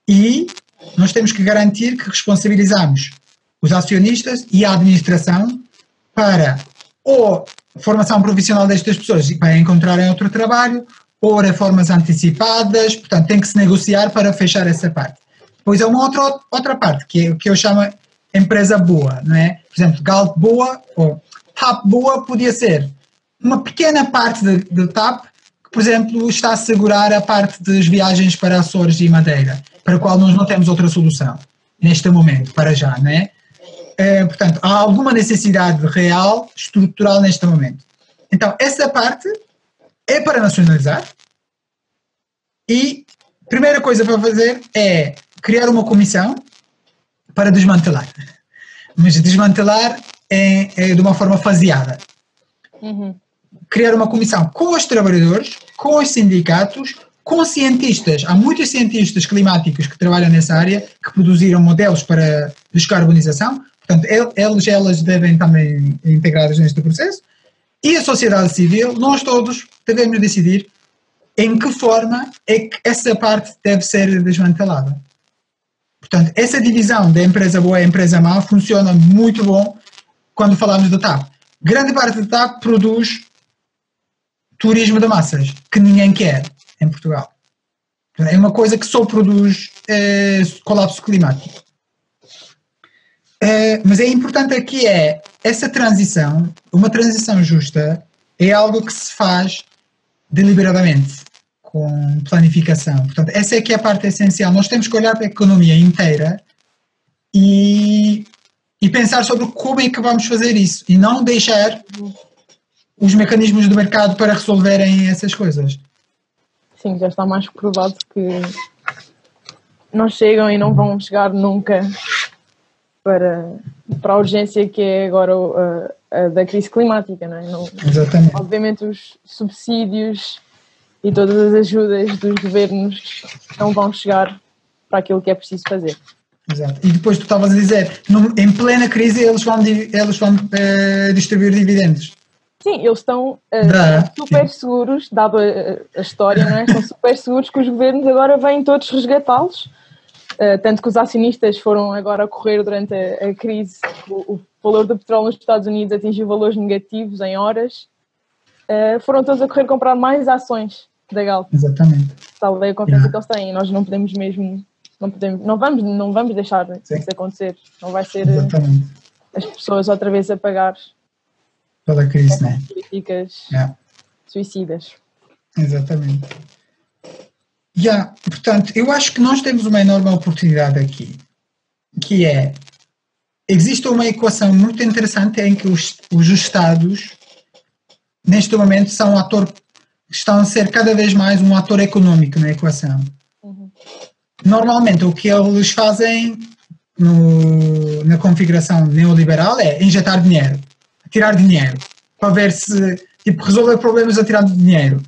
E nós temos que garantir que responsabilizamos os acionistas e a administração para ou formação profissional destas pessoas para encontrarem outro trabalho, ou reformas antecipadas, portanto tem que se negociar para fechar essa parte. Depois há uma outra, outra parte, que é que eu chamo empresa boa, não é? Por exemplo, Galp boa, ou TAP boa podia ser uma pequena parte do TAP que, por exemplo, está a assegurar a parte das viagens para Açores e Madeira, para a qual nós não temos outra solução neste momento, para já, não é? É portanto, há alguma necessidade real, estrutural neste momento. Então, essa parte é para nacionalizar e a primeira coisa para fazer é criar uma comissão para desmantelar. Mas desmantelar é, é de uma forma faseada. Uhum. Criar uma comissão com os trabalhadores, com os sindicatos, com cientistas. Há muitos cientistas climáticos que trabalham nessa área, que produziram modelos para descarbonização. Portanto, eles elas devem também integrados neste processo. E a sociedade civil, nós todos devemos decidir em que forma é que essa parte deve ser desmantelada. Portanto, essa divisão da empresa boa e empresa má funciona muito bom quando falamos do TAP. Grande parte do TAP produz turismo de massas, que ninguém quer em Portugal. É uma coisa que só produz é, colapso climático. É, mas é importante aqui é essa transição, uma transição justa, é algo que se faz deliberadamente, com planificação. Portanto, essa é que é a parte essencial. Nós temos que olhar para a economia inteira e, e pensar sobre como é que vamos fazer isso e não deixar os mecanismos do mercado para resolverem essas coisas. Sim, já está mais provado que não chegam e não vão chegar nunca para, para a urgência que é agora a, a da crise climática, não é? Não, Exatamente. Obviamente os subsídios e todas as ajudas dos governos não vão chegar para aquilo que é preciso fazer. Exato. E depois tu estavas a dizer, em plena crise eles vão, eles vão uh, distribuir dividendos. Sim, eles estão uh, super seguros, dado a, a, história, não é? Estão super seguros que os governos agora vêm todos resgatá-los. Uh, tanto que os acionistas foram agora a correr durante a, a crise. O, o, valor do petróleo nos Estados Unidos atingiu valores negativos em horas. Uh, foram todos a correr comprar mais ações da Galp. Exatamente. Tal é a confiança yeah. que eles têm. Nós não podemos mesmo, não podemos, não vamos, não vamos deixar Sim. isso acontecer. Não vai ser Exatamente. as pessoas outra vez a pagar pela crise, né? Políticas yeah. suicidas. Exatamente. Yeah, portanto, eu acho que nós temos uma enorme oportunidade aqui, que é existe uma equação muito interessante em que os, os Estados neste momento são um ator estão a ser cada vez mais um ator econômico na equação. Uhum. Normalmente o que eles fazem no, na configuração neoliberal é injetar dinheiro tirar dinheiro, para ver se, tipo, resolver problemas a tirar dinheiro.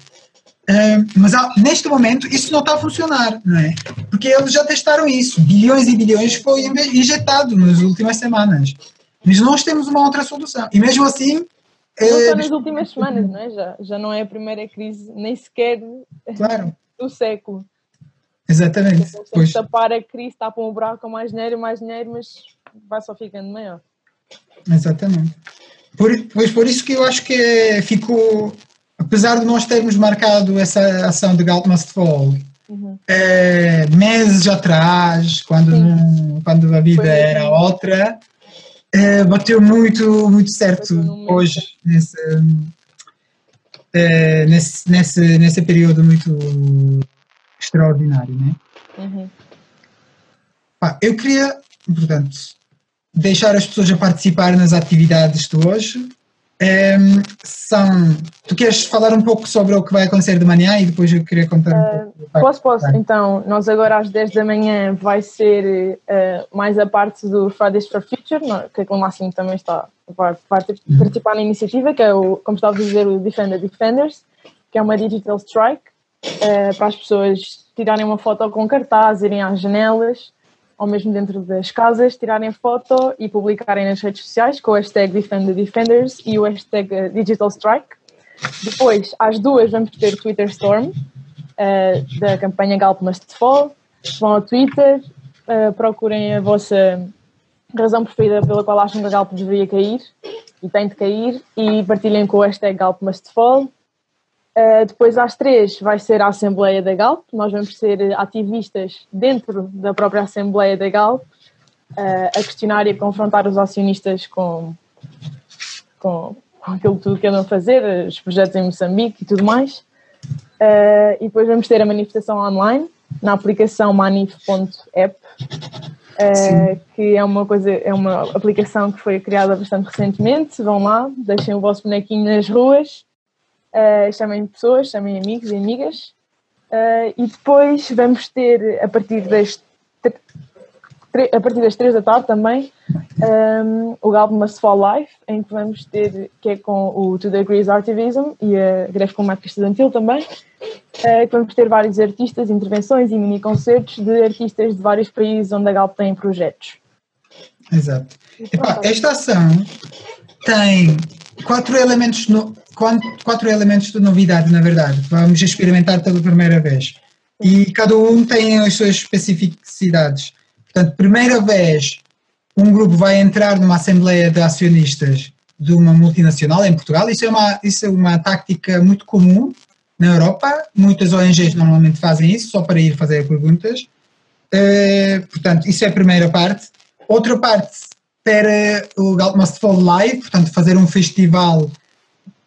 Uh, mas há, neste momento isso não está a funcionar, não é? Porque eles já testaram isso, bilhões e bilhões foi injetado nas últimas semanas. Mas nós temos uma outra solução. E mesmo assim. Não só uh, nas últimas semanas, não é? Já, já não é a primeira crise, nem sequer claro. do século. Exatamente. Então, pois. tapar a crise, tapam o buraco mais dinheiro, mais dinheiro, mas vai só ficando maior. Exatamente. Por, pois por isso que eu acho que ficou, apesar de nós termos marcado essa ação de Galt Must Fall uhum. é, meses atrás, quando, não, quando a vida era outra, é, bateu muito, muito certo hoje, nesse, é, nesse, nesse, nesse período muito extraordinário, né? Uhum. Ah, eu queria, portanto, deixar as pessoas a participar nas atividades de hoje. Um, ehm, são, tu queres falar um pouco sobre o que vai acontecer de manhã e depois eu queria contar um uh, pouco. Posso, posso. Então, nós agora às 10 da manhã vai ser uh, mais a parte do Fridays for Future, que o Máximo também está vai uhum. participar na iniciativa, que é o, como estava a dizer, o Defender Defenders, que é uma digital strike uh, para as pessoas tirarem uma foto com cartaz, irem às janelas ou mesmo dentro das casas, tirarem foto e publicarem nas redes sociais com o hashtag Defend the Defenders e o hashtag eh, Digital Strike. Depois, às duas, vamos ter Twitter Storm uh, da campanha Galp Must Fall. Vão ao Twitter, uh, procurem a vossa razão preferida pela qual acham que a Galp deveria cair e tem de cair e partilhem com o hashtag Galp Must Fall Uh, depois, às três, vai ser a Assembleia da Galp. Nós vamos ser ativistas dentro da própria Assembleia da Galp, uh, a questionar e a confrontar os acionistas com, com, com aquilo tudo que andam a fazer, os projetos em Moçambique e tudo mais. Uh, e depois vamos ter a manifestação online na aplicação manif.app, que é uma coisa, é uma aplicação que foi criada bastante recentemente. Vão lá, deixem o vosso bonequinho nas ruas Uh, chamem pessoas, chamem amigos e amigas. Uh, e depois vamos ter, a partir das a partir das 3 da tarde também, um, o Galp Must Fall Live, em que vamos ter, que é com o Two Degrees Artivism e a Greve Climática Estudantil também, uh, que vamos ter vários artistas, intervenções e mini concertos de artistas de vários países onde a Galp tem projetos. Exato. Esta ação tem quatro elementos, no, quatro, elementos de novidade, na verdade. Vamos experimentar pela primeira vez. E cada um tem as suas especificidades. Portanto, primeira vez um grupo vai entrar numa assembleia de acionistas de uma multinacional em Portugal. Isso é uma, isso é uma tática muito comum na Europa. Muitas ONGs normalmente fazem isso só para ir fazer perguntas. Uh, portanto, isso é a primeira parte. Outra parte para o Galp Must Fall Live, portanto, fazer um festival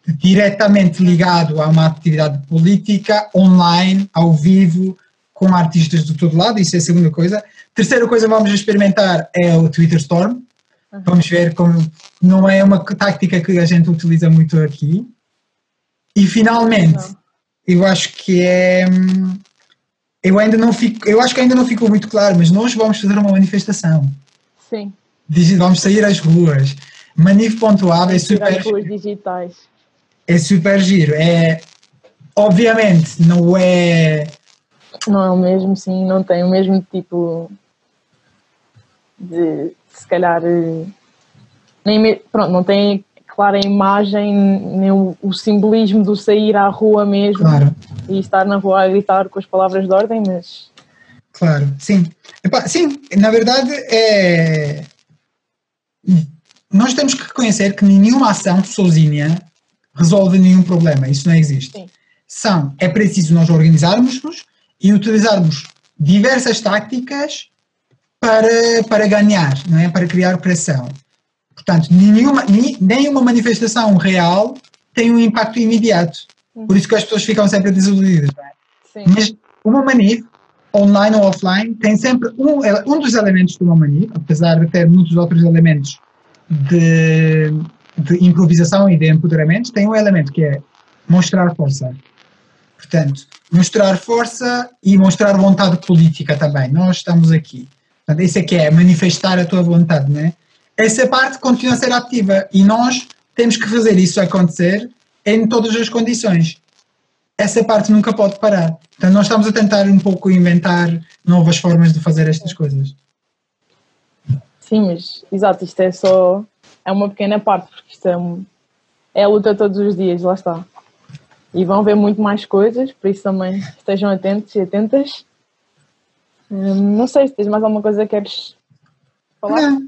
diretamente ligado a uma atividade política, online, ao vivo, com artistas de todo lado, isso é a segunda coisa. Terceira coisa que vamos experimentar é o Twitter Storm. Vamos ver como não é uma tática que a gente utiliza muito aqui. E finalmente, eu acho que é. Eu ainda não fico, eu acho que ainda não ficou muito claro, mas nós vamos fazer uma manifestação. Sim. Vamos sair às ruas. Manif.ab é super. ruas digitais. É super giro. É, obviamente, não é. Não é o mesmo, sim, não tem o mesmo tipo de se calhar nem, pronto, não tem clara imagem nem o, o, simbolismo do sair à rua mesmo claro. e estar na rua a gritar com as palavras de ordem, mas claro, sim. Epá, sim, na verdade é nós temos que reconhecer que nenhuma ação sozinha resolve nenhum problema, isso não existe. Sim. São, é preciso nós organizarmos-nos e utilizarmos diversas táticas para, para ganhar, não é? para criar pressão. Portanto, nenhuma, nenhuma manifestação real tem um impacto imediato. Uhum. Por isso que as pessoas ficam sempre desiludidas. É? Mas uma manif, online ou offline, tem sempre um, um dos elementos de uma manif, apesar de ter muitos outros elementos de, de improvisação e de empoderamento, tem um elemento que é mostrar força. Portanto, mostrar força e mostrar vontade política também. Nós estamos aqui. Portanto, isso é que é manifestar a tua vontade, né? Essa parte continua a ser ativa e nós temos que fazer isso acontecer em todas as condições. Essa parte nunca pode parar. Então, nós estamos a tentar um pouco inventar novas formas de fazer estas coisas. Sim, mas exato, isto é só é uma pequena parte, porque isto é, um, é a luta todos os dias, lá está. E vão ver muito mais coisas, por isso também estejam atentos e atentas. Hum, não sei se tens mais alguma coisa que queres falar? Não,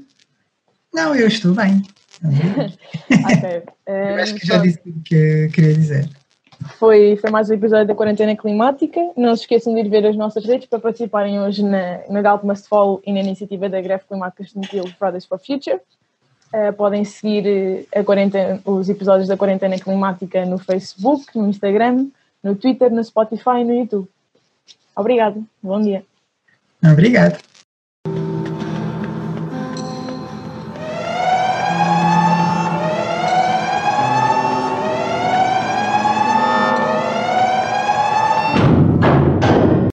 não eu estou bem. eu acho que já disse o que queria dizer. Foi, foi mais um episódio da Quarentena Climática. Não se esqueçam de ir ver as nossas redes para participarem hoje na, na Galp Must Fall e na iniciativa da Greve Climática Estudantil Fridays for Future. Uh, podem seguir eh, os episódios da Quarentena Climática no Facebook, no Instagram, no Twitter, no Spotify e no YouTube. Obrigado. Bom dia. Obrigado.